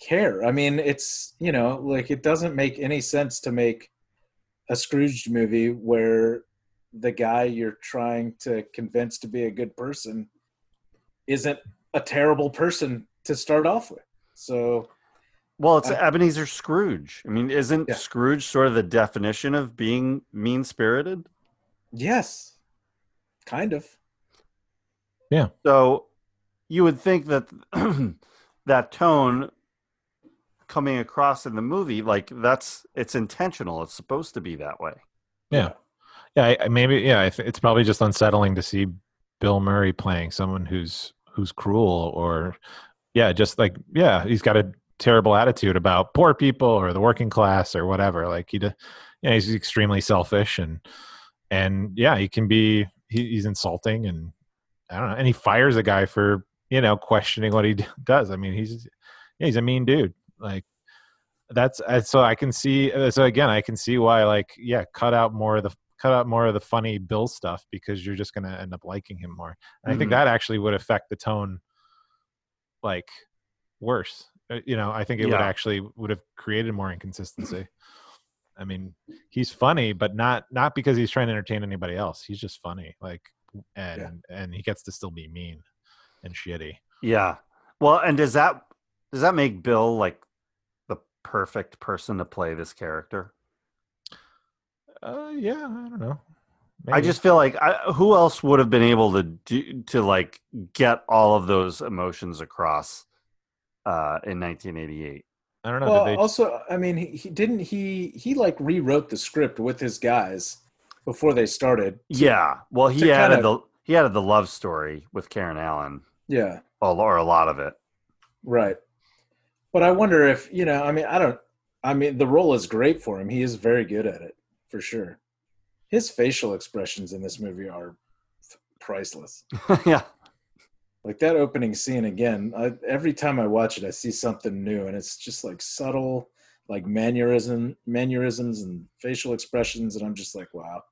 care. I mean, it's you know, like it doesn't make any sense to make a Scrooge movie where the guy you're trying to convince to be a good person isn't a terrible person to start off with. So Well, it's Uh, Ebenezer Scrooge. I mean, isn't Yeah. Scrooge sort of the definition of being mean spirited? yes, kind of. So you would think that [CLEARS THROAT] that tone coming across in the movie, like that's it's intentional. It's supposed to be that way. Yeah. Yeah, I, I- maybe. Yeah, I th- it's probably just unsettling to see Bill Murray playing someone who's who's cruel, or yeah, just like yeah, he's got a terrible attitude about poor people or the working class or whatever. Like he, d- yeah, he's extremely selfish and and yeah, he can be he, he's insulting and I don't know, and he fires a guy for you know questioning what he [LAUGHS] does. I mean, he's he's a mean dude. Like that's so I can see. uh, So again, I can see why like yeah, cut out more of the cut out more of the funny Bill stuff because you're just gonna end up liking him more. And I think Mhm. that actually would affect the tone like worse. Uh, You know, I think it would actually would have created more inconsistency. I mean, he's funny, but not not because he's trying to entertain anybody else. He's just funny, like, and and he gets to still be mean and shitty. Yeah. Well, and does that does that make Bill like the perfect person to play this character? Uh, yeah, I don't know. I just feel like I, who else would have been able to do to like get all of those emotions across uh, in 1988? I don't know. Well, they, also, I mean, he, he didn't he he like rewrote the script with his guys before they started. Yeah. Well, he added kinda- the he added the love story with Karen Allen, Yeah, or, or a lot of it. right. But I wonder if you know. I mean, I don't. I mean, the role is great for him. He is very good at it, for sure. His facial expressions in this movie are priceless. [LAUGHS] yeah. Like that opening scene again. I, every time I watch it, I see something new, and it's just like subtle, like mannerism, mannerisms, and facial expressions, and I'm just like, wow.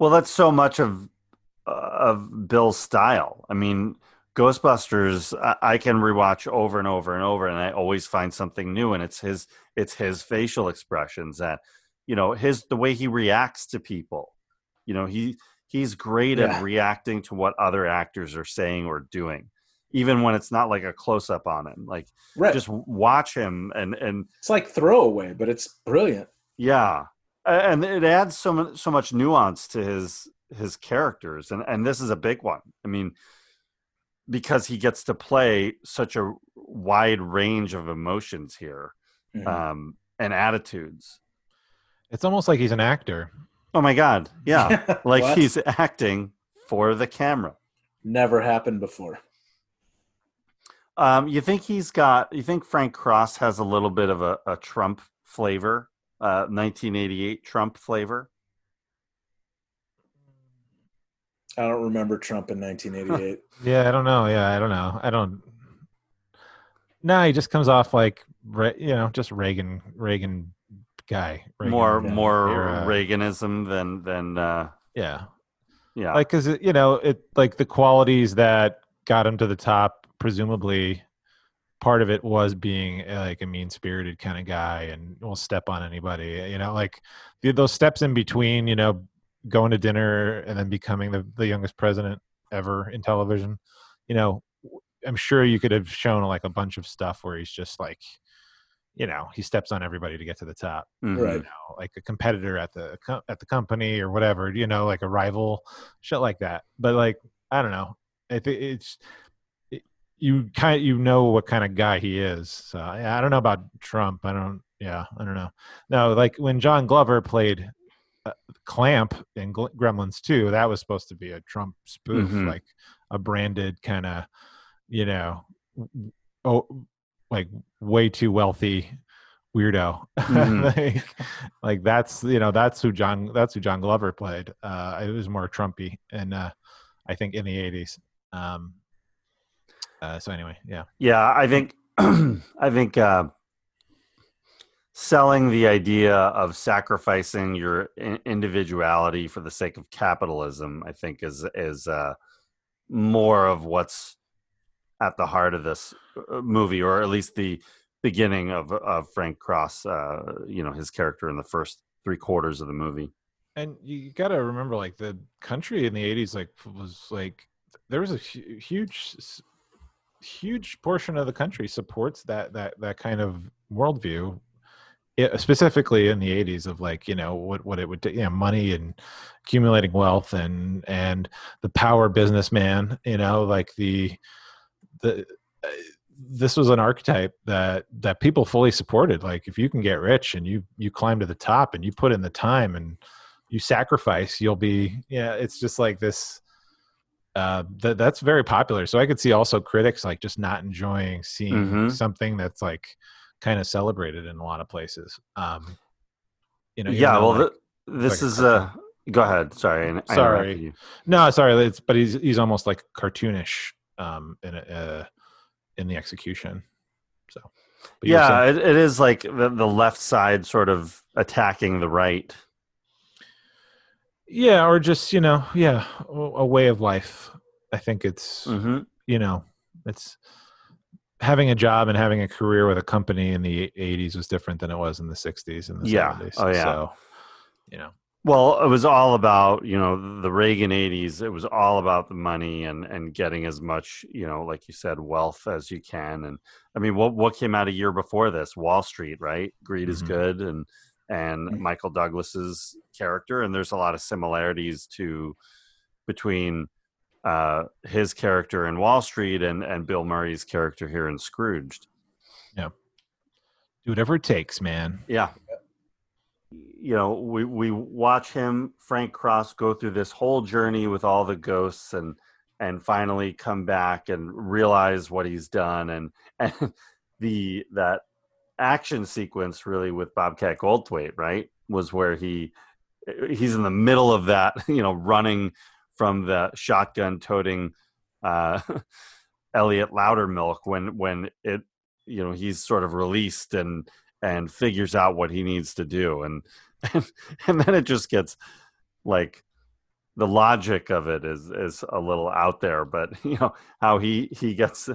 Well, that's so much of uh, of Bill's style. I mean, Ghostbusters, I, I can rewatch over and over and over, and I always find something new. And it's his it's his facial expressions that you know his the way he reacts to people. You know, he he's great Yeah. at reacting to what other actors are saying or doing, even when it's not like a close up on him. Like Right. just watch him and and It's like throwaway, but it's brilliant. yeah, and it adds so much so much nuance to his his characters, and and this is a big one. I mean, because he gets to play such a wide range of emotions here, Mhm. um, and attitudes. it's almost like he's an actor. Oh my god, yeah, [LAUGHS] like he's acting for the camera. Never happened before. Um, you think he's got? You think Frank Cross has a little bit of a, a Trump flavor, uh, 1988 Trump flavor? I don't remember Trump in 1988. [LAUGHS] Yeah, I don't know. Yeah, I don't know. I don't. No, he just comes off like you know, just Reagan, Reagan guy. Reagan, more yeah, more era. Reaganism than than uh, Yeah, yeah. like because you know it like the qualities that got him to the top. Presumably, part of it was being uh, like a mean spirited kind of guy and will step on anybody. You know, like those steps in between. You know, going to dinner and then becoming the the youngest president ever in television. You know, I'm sure you could have shown like a bunch of stuff where he's just like, you know, he steps on everybody to get to the top. Right. You know, like a competitor at the at the company or whatever. You know, like a rival, shit like that. But like, I don't know. I think it's it, you kind you know what kind of guy he is. So yeah, I don't know about Trump. I don't. Yeah, I don't know. No, like when John Glover played uh, Clamp in Gl- Gremlins 2, that was supposed to be a Trump spoof, Mhm. like a branded kind of, you know, oh, like way too wealthy weirdo. Mhm. [LAUGHS] like, like that's you know that's who John that's who John Glover played. Uh, it was more Trumpy, and uh, I think in the '80s. Um, uh, so anyway, yeah, Yeah, I think [CLEARS THROAT] I think uh, selling the idea of sacrificing your individuality for the sake of capitalism, I think, is is uh, more of what's at the heart of this uh, movie, or at least the beginning of of Frank Cross. Uh, you know, his character in the first three quarters of the movie. and you got to remember, like the country in the '80s, like was like there was a hu- huge, s- huge portion of the country supports that that that kind of worldview. Yeah, specifically in the 80s of like you know what what it would you know money and accumulating wealth and and the power businessman you know like the the uh, this was an archetype that that people fully supported like if you can get rich and you you climb to the top and you put in the time and you sacrifice you'll be yeah it's just like this uh that that's very popular so i could see also critics like just not enjoying seeing Mhm. something that's like kind of celebrated in a lot of places um you know yeah well like, th- this like is a Go ahead. Sorry. I- Sorry. No, sorry, it's but he's he's almost like cartoonish um in a, uh, in the execution. So Yeah, saying- it, it is like the, the left side sort of attacking the right. Yeah, or just you know, yeah, a, way of life. I think it's hmm you know, it's having a job and having a career with a company in the 80s was different than it was in the 60s and the Yeah. 70s. Oh, yeah. So, you know, Well, it was all about you know the Reagan '80s. It was all about the money and and getting as much you know, like you said, wealth as you can. And I mean, what what came out a year before this? Wall Street, right? Greed is Mhm. good, and and Michael Douglas's character, and there's a lot of similarities to between uh, his character in Wall Street and and Bill Murray's character here in Scrooged. Yeah, do whatever it takes, man. Yeah. You know, we we watch him Frank Cross go through this whole journey with all the ghosts and and finally come back and realize what he's done and [LAUGHS] and the that action sequence really with Bobcat Goldthwait, right? Was where he he's in the middle of that, [LAUGHS] you know, running from the shotgun toting uh [LAUGHS] Elliot Loudermilk when when it you know he's sort of released and and figures out what he needs to do and [LAUGHS] and, and then it just gets like the logic of it is is a little out there but you know how he he gets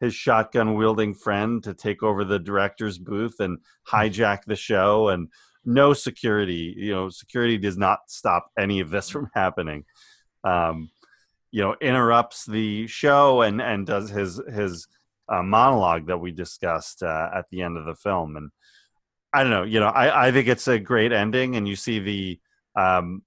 his shotgun wielding friend to take over the director's booth and hijack the show and no security you know security does not stop any of this [LAUGHS] from happening. Um you know interrupts the show and and does his his uh, monologue that we discussed uh, at the end of the film. And i don't know you know i i think it's a great ending and you see the um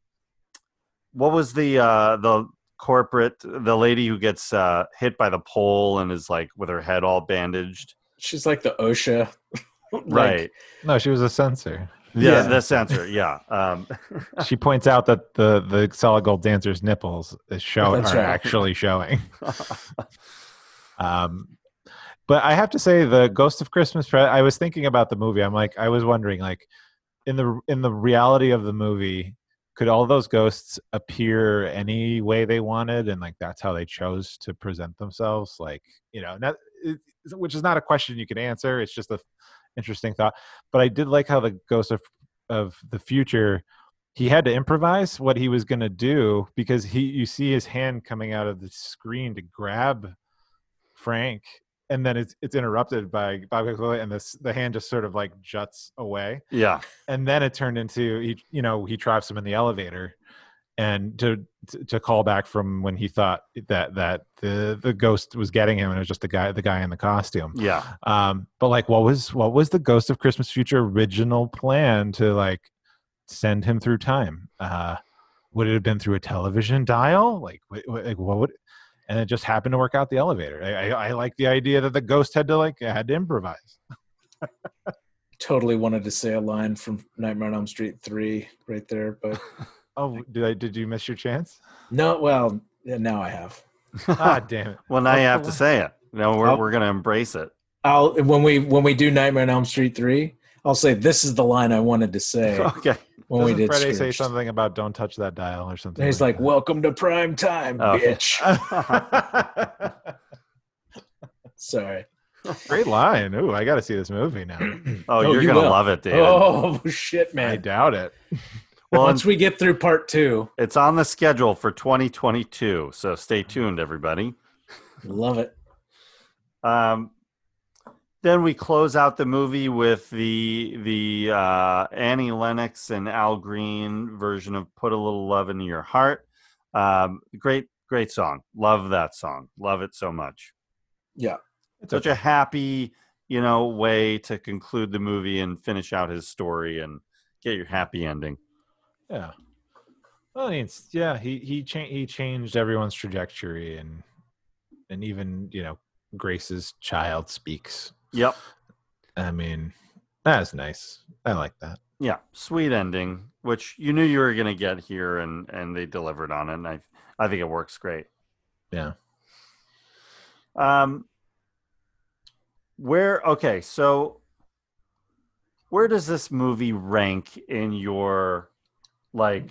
what was the uh the corporate the lady who gets uh hit by the pole and is like with her head all bandaged She's like the OSHA. [LAUGHS] like, right No, she was a censor. yeah, Yeah. the censor yeah um [LAUGHS] She points out that the the solid gold dancer's nipples is show That's are right. actually [LAUGHS] showing. Um, but I have to say, the Ghost of Christmas. Pre- I was thinking about the movie. I'm like, I was wondering, like, in the in the reality of the movie, could all those ghosts appear any way they wanted, and like that's how they chose to present themselves? Like, you know, not, it, which is not a question you can answer. It's just a interesting thought. But I did like how the Ghost of of the future. He had to improvise what he was going to do because he you see his hand coming out of the screen to grab Frank, and then it's it's interrupted by Bob Costello, and this the hand just sort of like juts away, yeah and then it turned into he you know he traps him in the elevator, and to to- call back from when he thought that that the the ghost was getting him, and it was just the guy the guy in the costume. yeah Um, but like, what was what was the Ghost of Christmas Future original plan to like send him through time? Uh, would it have been through a television dial? Like, like what would? And it just happened to work out the elevator. I, I, I like the idea that the ghost had to like had to improvise. [LAUGHS] Totally wanted to say a line from Nightmare on Elm Street 3 right there, but [LAUGHS] Oh, did I? Did you miss your chance? no, well, now I have. Ah, damn it! [LAUGHS] well now you have to one? say it no we're, I'll- we're gonna embrace it I'll when we when we do Nightmare on Elm Street 3, I'll say this is the line I wanted to say okay when we Doesn't did Freddy say something about don't touch that dial or something? And he's like, "Welcome to prime time, Oh. bitch." that. [LAUGHS] Sorry. Great line. Ooh, I got to see this movie now. [CLEARS THROAT] oh, you're you gonna will. love it david Oh shit, man! I doubt it. well Once we get through part two, It's on the schedule for 2022, so stay tuned, everybody. love it. Um, then we close out the movie with the the uh, Annie Lennox and Al Green version of "Put a Little Love in Your Heart." Um, great, great song. Love that song. Love it so much. Yeah, it's Such a happy, you know, way to conclude the movie and finish out his story and get your happy ending. Yeah. Well, I mean, it's, yeah, he he changed he changed everyone's trajectory and and even you know Grace's child speaks. Yep. I mean, that's nice. I like that. yeah sweet ending which you knew you were going to get here and and they delivered on it and i i think it works great Yeah. um where okay so where does this movie rank in your like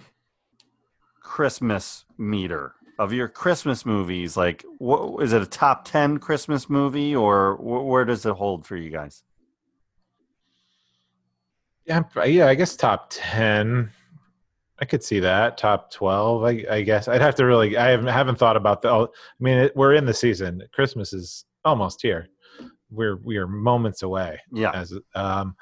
Christmas meter of your Christmas movies. Like, what is it a top ten Christmas movie, or wh- where does it hold for you guys? Yeah, yeah. I guess top ten. I could see that top twelve. I, I guess I'd have to really. I haven't, haven't thought about the. oh, I mean, it, we're in the season. Christmas is almost here. We're we are moments away. Yeah. As um,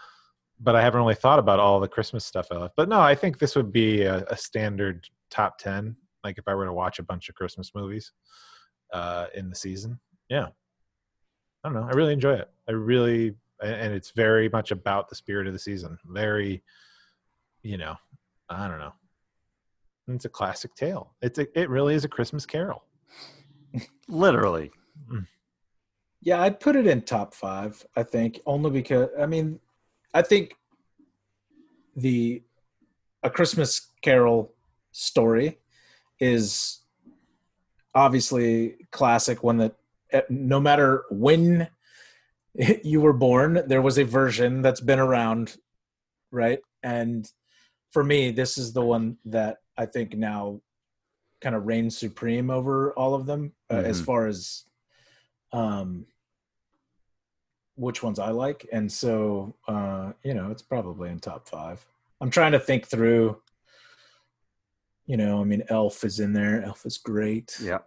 but I haven't really thought about all the Christmas stuff I left. But no, I think this would be a, a standard top ten. Like if I were to watch a bunch of Christmas movies, uh, in the season. Yeah. I don't know. I really enjoy it. I really, and it's very much about the spirit of the season. Very, you know, I don't know. It's a classic tale. It's a, it really is a Christmas Carol. [LAUGHS] Literally. Yeah, I'd put it in top five. I think only because I mean, I think the a Christmas Carol story is obviously classic. One that eh, no matter when [LAUGHS] you were born, there was a version that's been around, right? And for me, this is the one that I think now kind of reigns supreme over all of them uh, as Mhm. far as um which ones I like. And so uh, you know, it's probably in top five. I'm trying to think through you know, I mean Elf is in there. Elf is great. Yeah.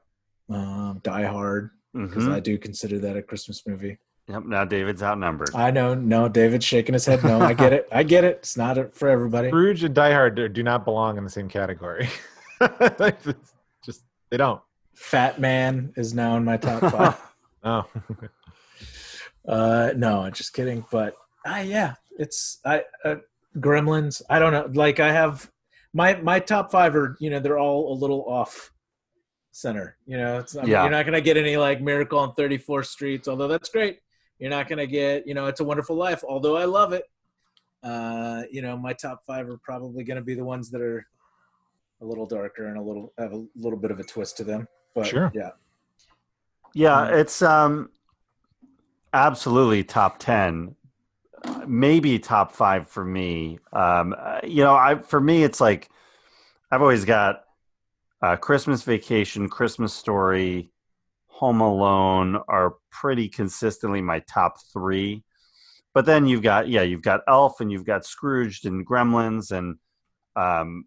Um, Die Hard, because Mhm. I do consider that a Christmas movie. Yep. Now David's outnumbered. I know, no, David's shaking his head. No, I get it. I get it. It's not for everybody. Scrooge and Die Hard do- do not belong in the same category. [LAUGHS] It's just they don't. Fatman is now in my top five. [LAUGHS] Oh, [LAUGHS] uh, no, just kidding. But uh, yeah, it's I uh, Gremlins. I don't know. Like I have my my top five are you know they're all a little off center. You know, it's I mean, Yeah. you're not gonna get any like Miracle on 34th Streets, although that's great. You're not gonna get you know It's a Wonderful Life, although I love it. Uh, you know, my top five are probably gonna be the ones that are a little darker and a little have a little bit of a twist to them. But Sure. yeah, Yeah, it's um absolutely top 10. Maybe top 5 for me. Um uh, you know, I for me it's like I've always got uh Christmas Vacation, Christmas Story, Home Alone are pretty consistently my top 3. But then you've got yeah, you've got Elf and you've got Scrooged and Gremlins and um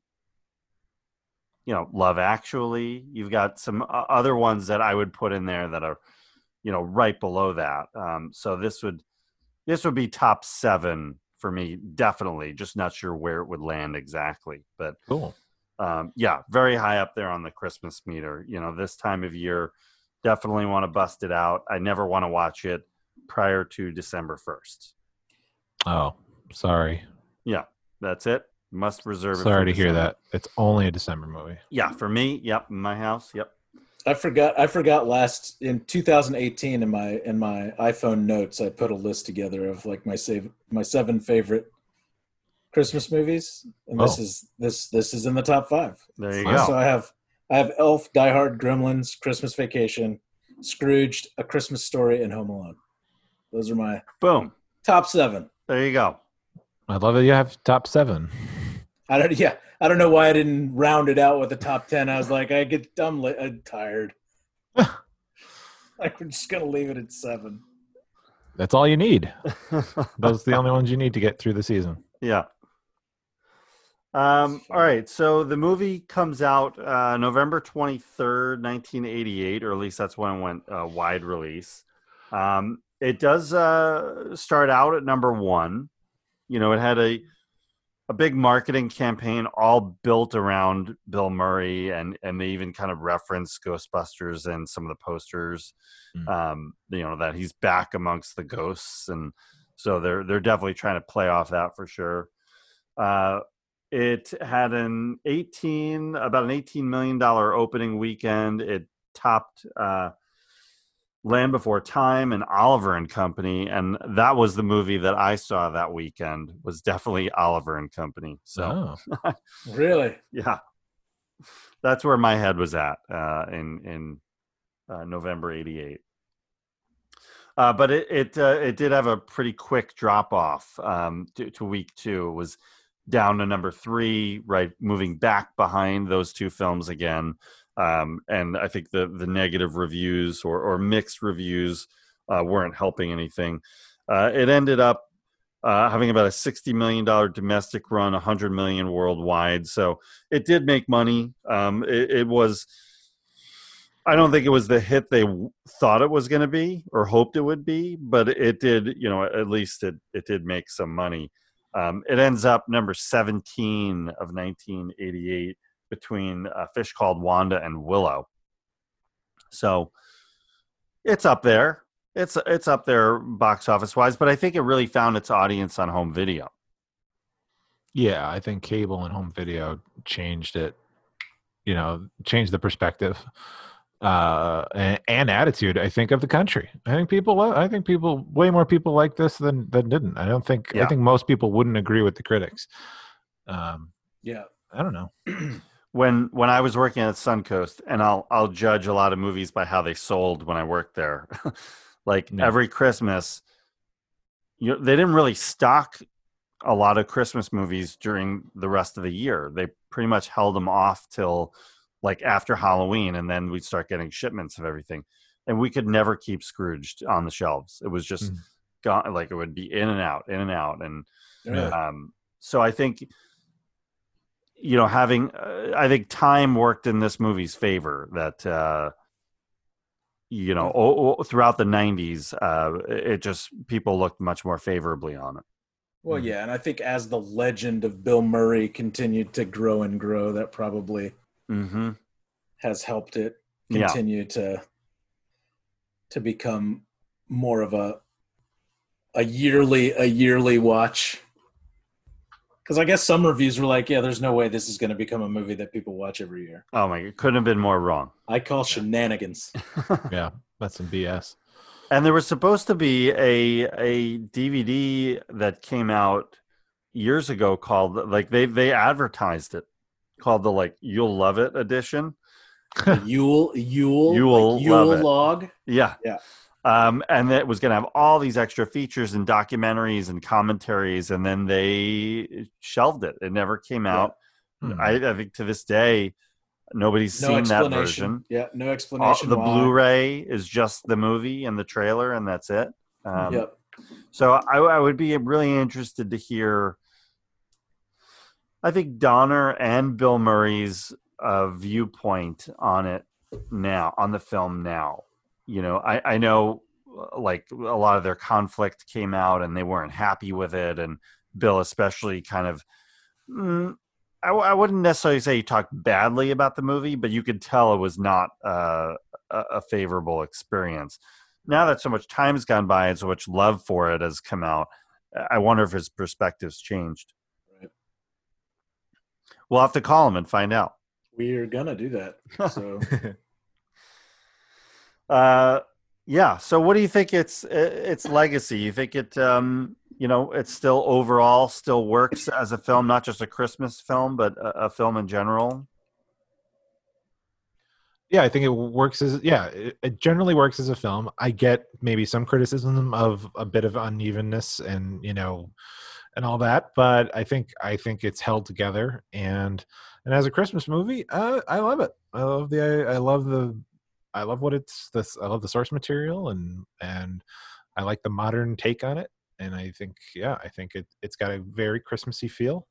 you know, Love Actually. You've got some uh, other ones that I would put in there that are, you know, right below that. Um, so this would this would be top seven for me, definitely. Just not sure where it would land exactly, but cool. um, yeah, very high up there on the Christmas meter. You know, this time of year, definitely want to bust it out. I never want to watch it prior to December first. Oh, sorry. Yeah, that's it. Must reserve. Sorry to hear that. It's only a December movie. Yeah, for me, yep, my house, yep. I forgot. I forgot last in 2018 in my in my iPhone notes. I put a list together of like my save my seven favorite Christmas movies, and this Oh. is this this is in the top five. There you Wow. go. So I have I have Elf, Die Hard, Gremlins, Christmas Vacation, Scrooged, A Christmas Story, and Home Alone. Those are my Boom. top seven. There you go. I love that you have top seven. I don't. Yeah, I don't know why I didn't round it out with the top ten. I was like, I get I'm, li- I'm tired. [LAUGHS] I'm just gonna leave it at seven. That's all you need. [LAUGHS] Those are the only ones you need to get through the season. Yeah. Um, all right. So the movie comes out uh, November 23rd, 1988, or at least that's when it went uh, wide release. Um, it does uh, start out at number one. You know, it had a a big marketing campaign all built around Bill Murray, and and they even kind of reference Ghostbusters and some of the posters. Mm. Um, you know that he's back amongst the ghosts, and so they're they're definitely trying to play off that for sure. Uh, it had an 18 about an 18 million dollar opening weekend. It topped uh, Land Before Time and Oliver and Company, and that was the movie that I saw that weekend. Was definitely Oliver and Company. So Oh, [LAUGHS] Really? yeah, that's where my head was at uh, in in uh, November '88. Uh, but it it uh, it did have a pretty quick drop off um, to, to week two. It was down to number three, right, moving back behind those two films again. Um, and I think the the negative reviews or, or mixed reviews uh, weren't helping anything. Uh, it ended up uh, having about a sixty million dollar domestic run, a hundred million worldwide. So it did make money. Um, it, it was. I don't think it was the hit they thought it was going to be or hoped it would be, but it did. You know, at least it it did make some money. Um, it ends up number seventeen of nineteen eighty eight between a fish called Wanda and Willow. So it's up there. It's it's up there box office wise, but I think it really found its audience on home video. Yeah, I think cable and home video changed it. You know, changed the perspective uh and, and attitude i think of the country i think people i think people way more people like this than than didn't i don't think i think most people wouldn't agree with the critics um Yeah. i don't know [CLEARS THROAT] When when I was working at Suncoast, and I'll I'll judge a lot of movies by how they sold when I worked there. [LAUGHS] like every Christmas, you know, they didn't really stock a lot of Christmas movies during the rest of the year. They pretty much held them off till like after Halloween, and then we'd start getting shipments of everything. And we could never keep Scrooged on the shelves. It was just Mm. gone, like it would be in and out, in and out, and Yeah. um, so I think, you know, having, uh, I think time worked in this movie's favor that, uh, you know, o- o- throughout the 90s, uh, it just, people looked much more favorably on it. Well, yeah, and I think as the legend of Bill Murray continued to grow and grow, that probably Mm-hmm. has helped it Yeah. continue to to become more of a a yearly a yearly watch. Because I guess some reviews were like, "Yeah, there's no way this is going to become a movie that people watch every year." Oh my, it couldn't have been more wrong. I call shenanigans. [LAUGHS] yeah that's some bs And there was supposed to be a a DVD that came out years ago called like they they advertised it called the like you'll love it edition. The Yule Yule You'll like Yule log. Yeah. Yeah. Um, and it was going to have all these extra features and documentaries and commentaries, and then they shelved it. It never came out. Hmm. I, I think to this day, nobody's No seen that version. Yeah, no All- explanation. the why. Blu-ray is just the movie and the trailer, and that's it. Um, Yep. So I, I would be really interested to hear. I think Donner and Bill Murray's uh, viewpoint on it now, on the film now. You know, I, I know uh, like a lot of their conflict came out and they weren't happy with it, and Bill especially kind of. Mm, I, I wouldn't necessarily say he talked badly about the movie, but you could tell it was not uh, a, a favorable experience. Now that so much time has gone by and so much love for it has come out, I wonder if his perspective's changed. Right. We'll have to call him and find out. We're gonna do that. So [LAUGHS] Uh, yeah. So, what do you think its its legacy? You think it, um, you know, it still overall still works as a film, not just a Christmas film, but a, a film in general? yeah i think it works as yeah it, it generally works as a film i get maybe some criticism of a bit of unevenness and you know and all that but i think i think it's held together and and as a christmas movie uh, i love it i love the I, I love the i love what it's this i love the source material and and i like the modern take on it and i think yeah i think it it's got a very christmassy feel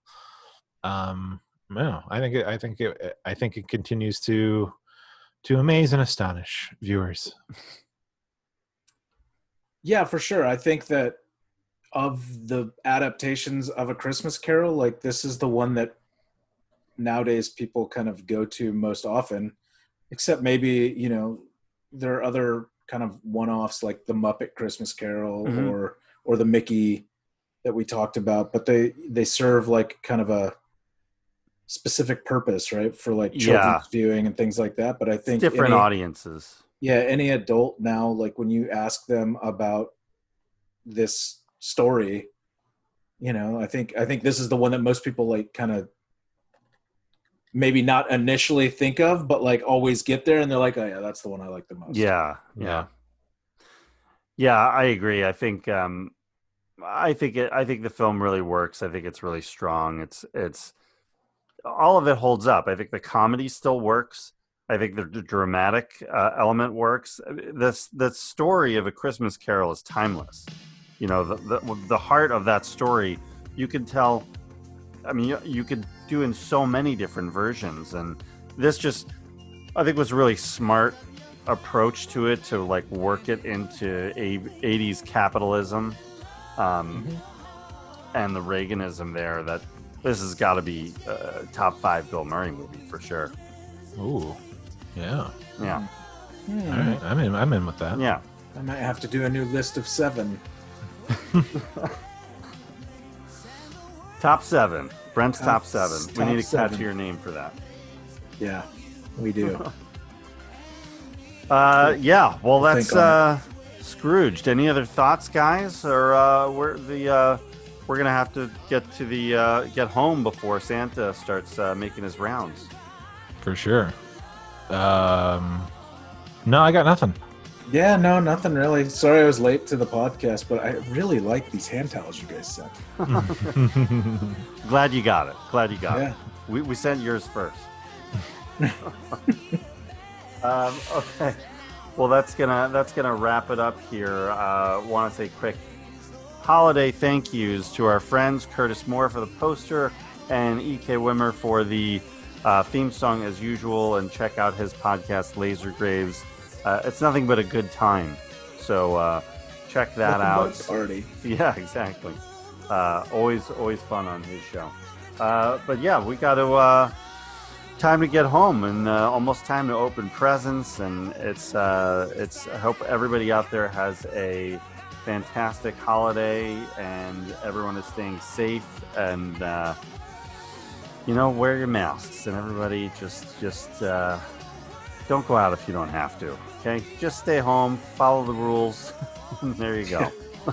um no i think it i think it i think it continues to to amaze and astonish viewers. Yeah, for sure. I think that of the adaptations of A Christmas Carol, like this is the one that nowadays people kind of go to most often, except maybe, you know, there are other kind of one-offs like the Muppet Christmas Carol Mhm. or or the Mickey that we talked about, but they they serve like kind of a specific purpose, right? For like children's Yeah. viewing and things like that. But I think Different any- audiences. yeah any adult now like when you ask them about this story you know i think i think this is the one that most people like kind of maybe not initially think of but like always get there and they're like oh yeah that's the one i like the most Yeah, yeah, yeah. I agree. I think um, I think it. I think the film really works. I think it's really strong. It's it's all of it holds up. I think the comedy still works. I think the, the dramatic uh, element works. This the story of a Christmas Carol is timeless. You know, the, the the heart of that story, you can tell. I mean, you, you could do in so many different versions, and this just, I think, was really smart approach to it to like work it into a 80s capitalism um, and the Reaganism there. That this has got to be a top five Bill Murray movie for sure. Ooh, yeah. Yeah, Hmm. All right, I'm in. I'm in with that. yeah. I might have to do a new list of seven. [LAUGHS] Top seven. Brent's top, Top seven. s- we need top to catch seven. your name for that. Yeah, we do. [LAUGHS] Uh, yeah. Well, that's uh, Scrooged. Any other thoughts, guys? Or uh, we're the uh, we're gonna have to get to the uh, get home before Santa starts uh, making his rounds. for sure. Um, no, I got nothing. Yeah, no, nothing really. Sorry I was late to the podcast, but I really like these hand towels you guys sent. [LAUGHS] Glad you got it. Glad you got Yeah. it. We, we sent yours first. [LAUGHS] um, okay. Well, that's gonna that's gonna wrap it up here. Uh, Want to say quick holiday thank yous to our friends Curtis Moore for the poster and Ek Wimmer for the uh, theme song as usual. And check out his podcast Laser Graves. Uh, it's nothing but a good time. So uh, check that out. Party. [LAUGHS] Yeah, exactly. Uh, always, always fun on his show. Uh, but yeah, we got to uh, time to get home and uh, almost time to open presents. And it's, uh, it's. I hope everybody out there has a fantastic holiday and everyone is staying safe and uh, you know wear your masks and everybody just just uh, don't go out if you don't have to. Okay, just stay home, follow the rules. [LAUGHS] there you go. [LAUGHS]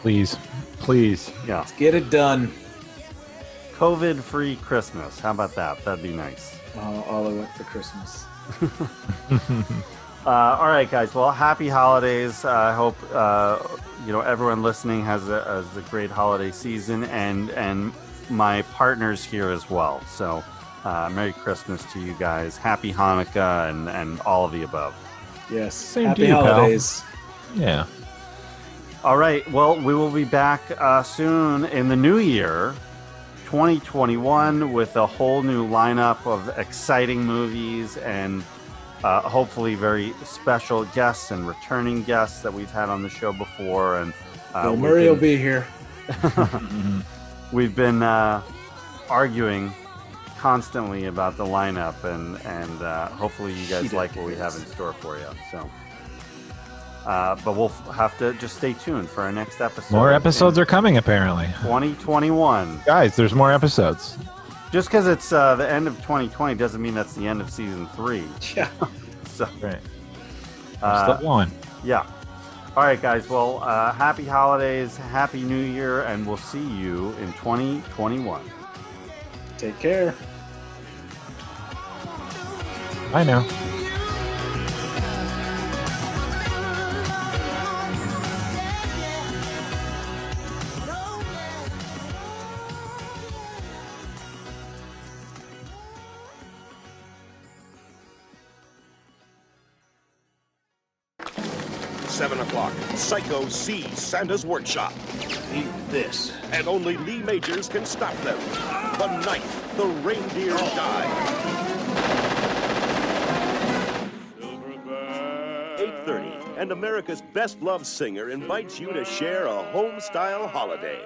Please, please. Yeah. Get it done. COVID free Christmas. How about that? That'd be nice. Oh, all I want for Christmas. [LAUGHS] Uh, all right, guys. Well, happy holidays. Uh, I hope uh, you know everyone listening has a, has a great holiday season, and and my partners here as well. So, uh, Merry Christmas to you guys. Happy Hanukkah, and and all of the above. Yes. Same Happy to you, pal. holidays. Yeah. All right. Well, we will be back uh, soon in the new year, 2021, with a whole new lineup of exciting movies and uh, hopefully very special guests and returning guests that we've had on the show before. And uh, Bill we've Murray will be here. [LAUGHS] we've been uh, arguing constantly about the lineup, and and uh, hopefully you guys like what we have in store for you. So. Uh, but we'll have to just stay tuned for our next episode. More episodes are coming, apparently. 2021. Guys, there's more episodes. Just because it's uh, the end of 2020 doesn't mean that's the end of season three. [LAUGHS] Yeah. [LAUGHS] So, Right. uh, Still going. yeah. All right, guys. Well, uh, happy holidays, happy new year, and we'll see you in 2021. Take care. I know. Seven o'clock. Psycho sees Santa's workshop. Eat this. And only Lee Majors can stop them. The night the reindeer died. 8.30, and America's best-loved singer invites you to share a home-style holiday.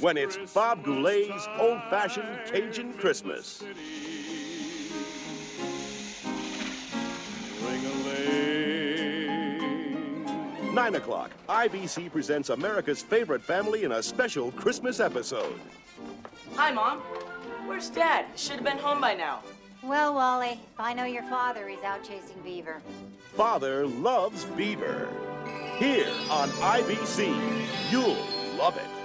When it's Bob Goulet's old-fashioned Cajun Christmas. Nine o'clock, IBC presents America's favorite family in a special Christmas episode. Hi, Mom. Where's Dad? Should have been home by now. Well, Wally, I know your father, he's out chasing beaver. Father loves Beaver. Here on IBC, you'll love it.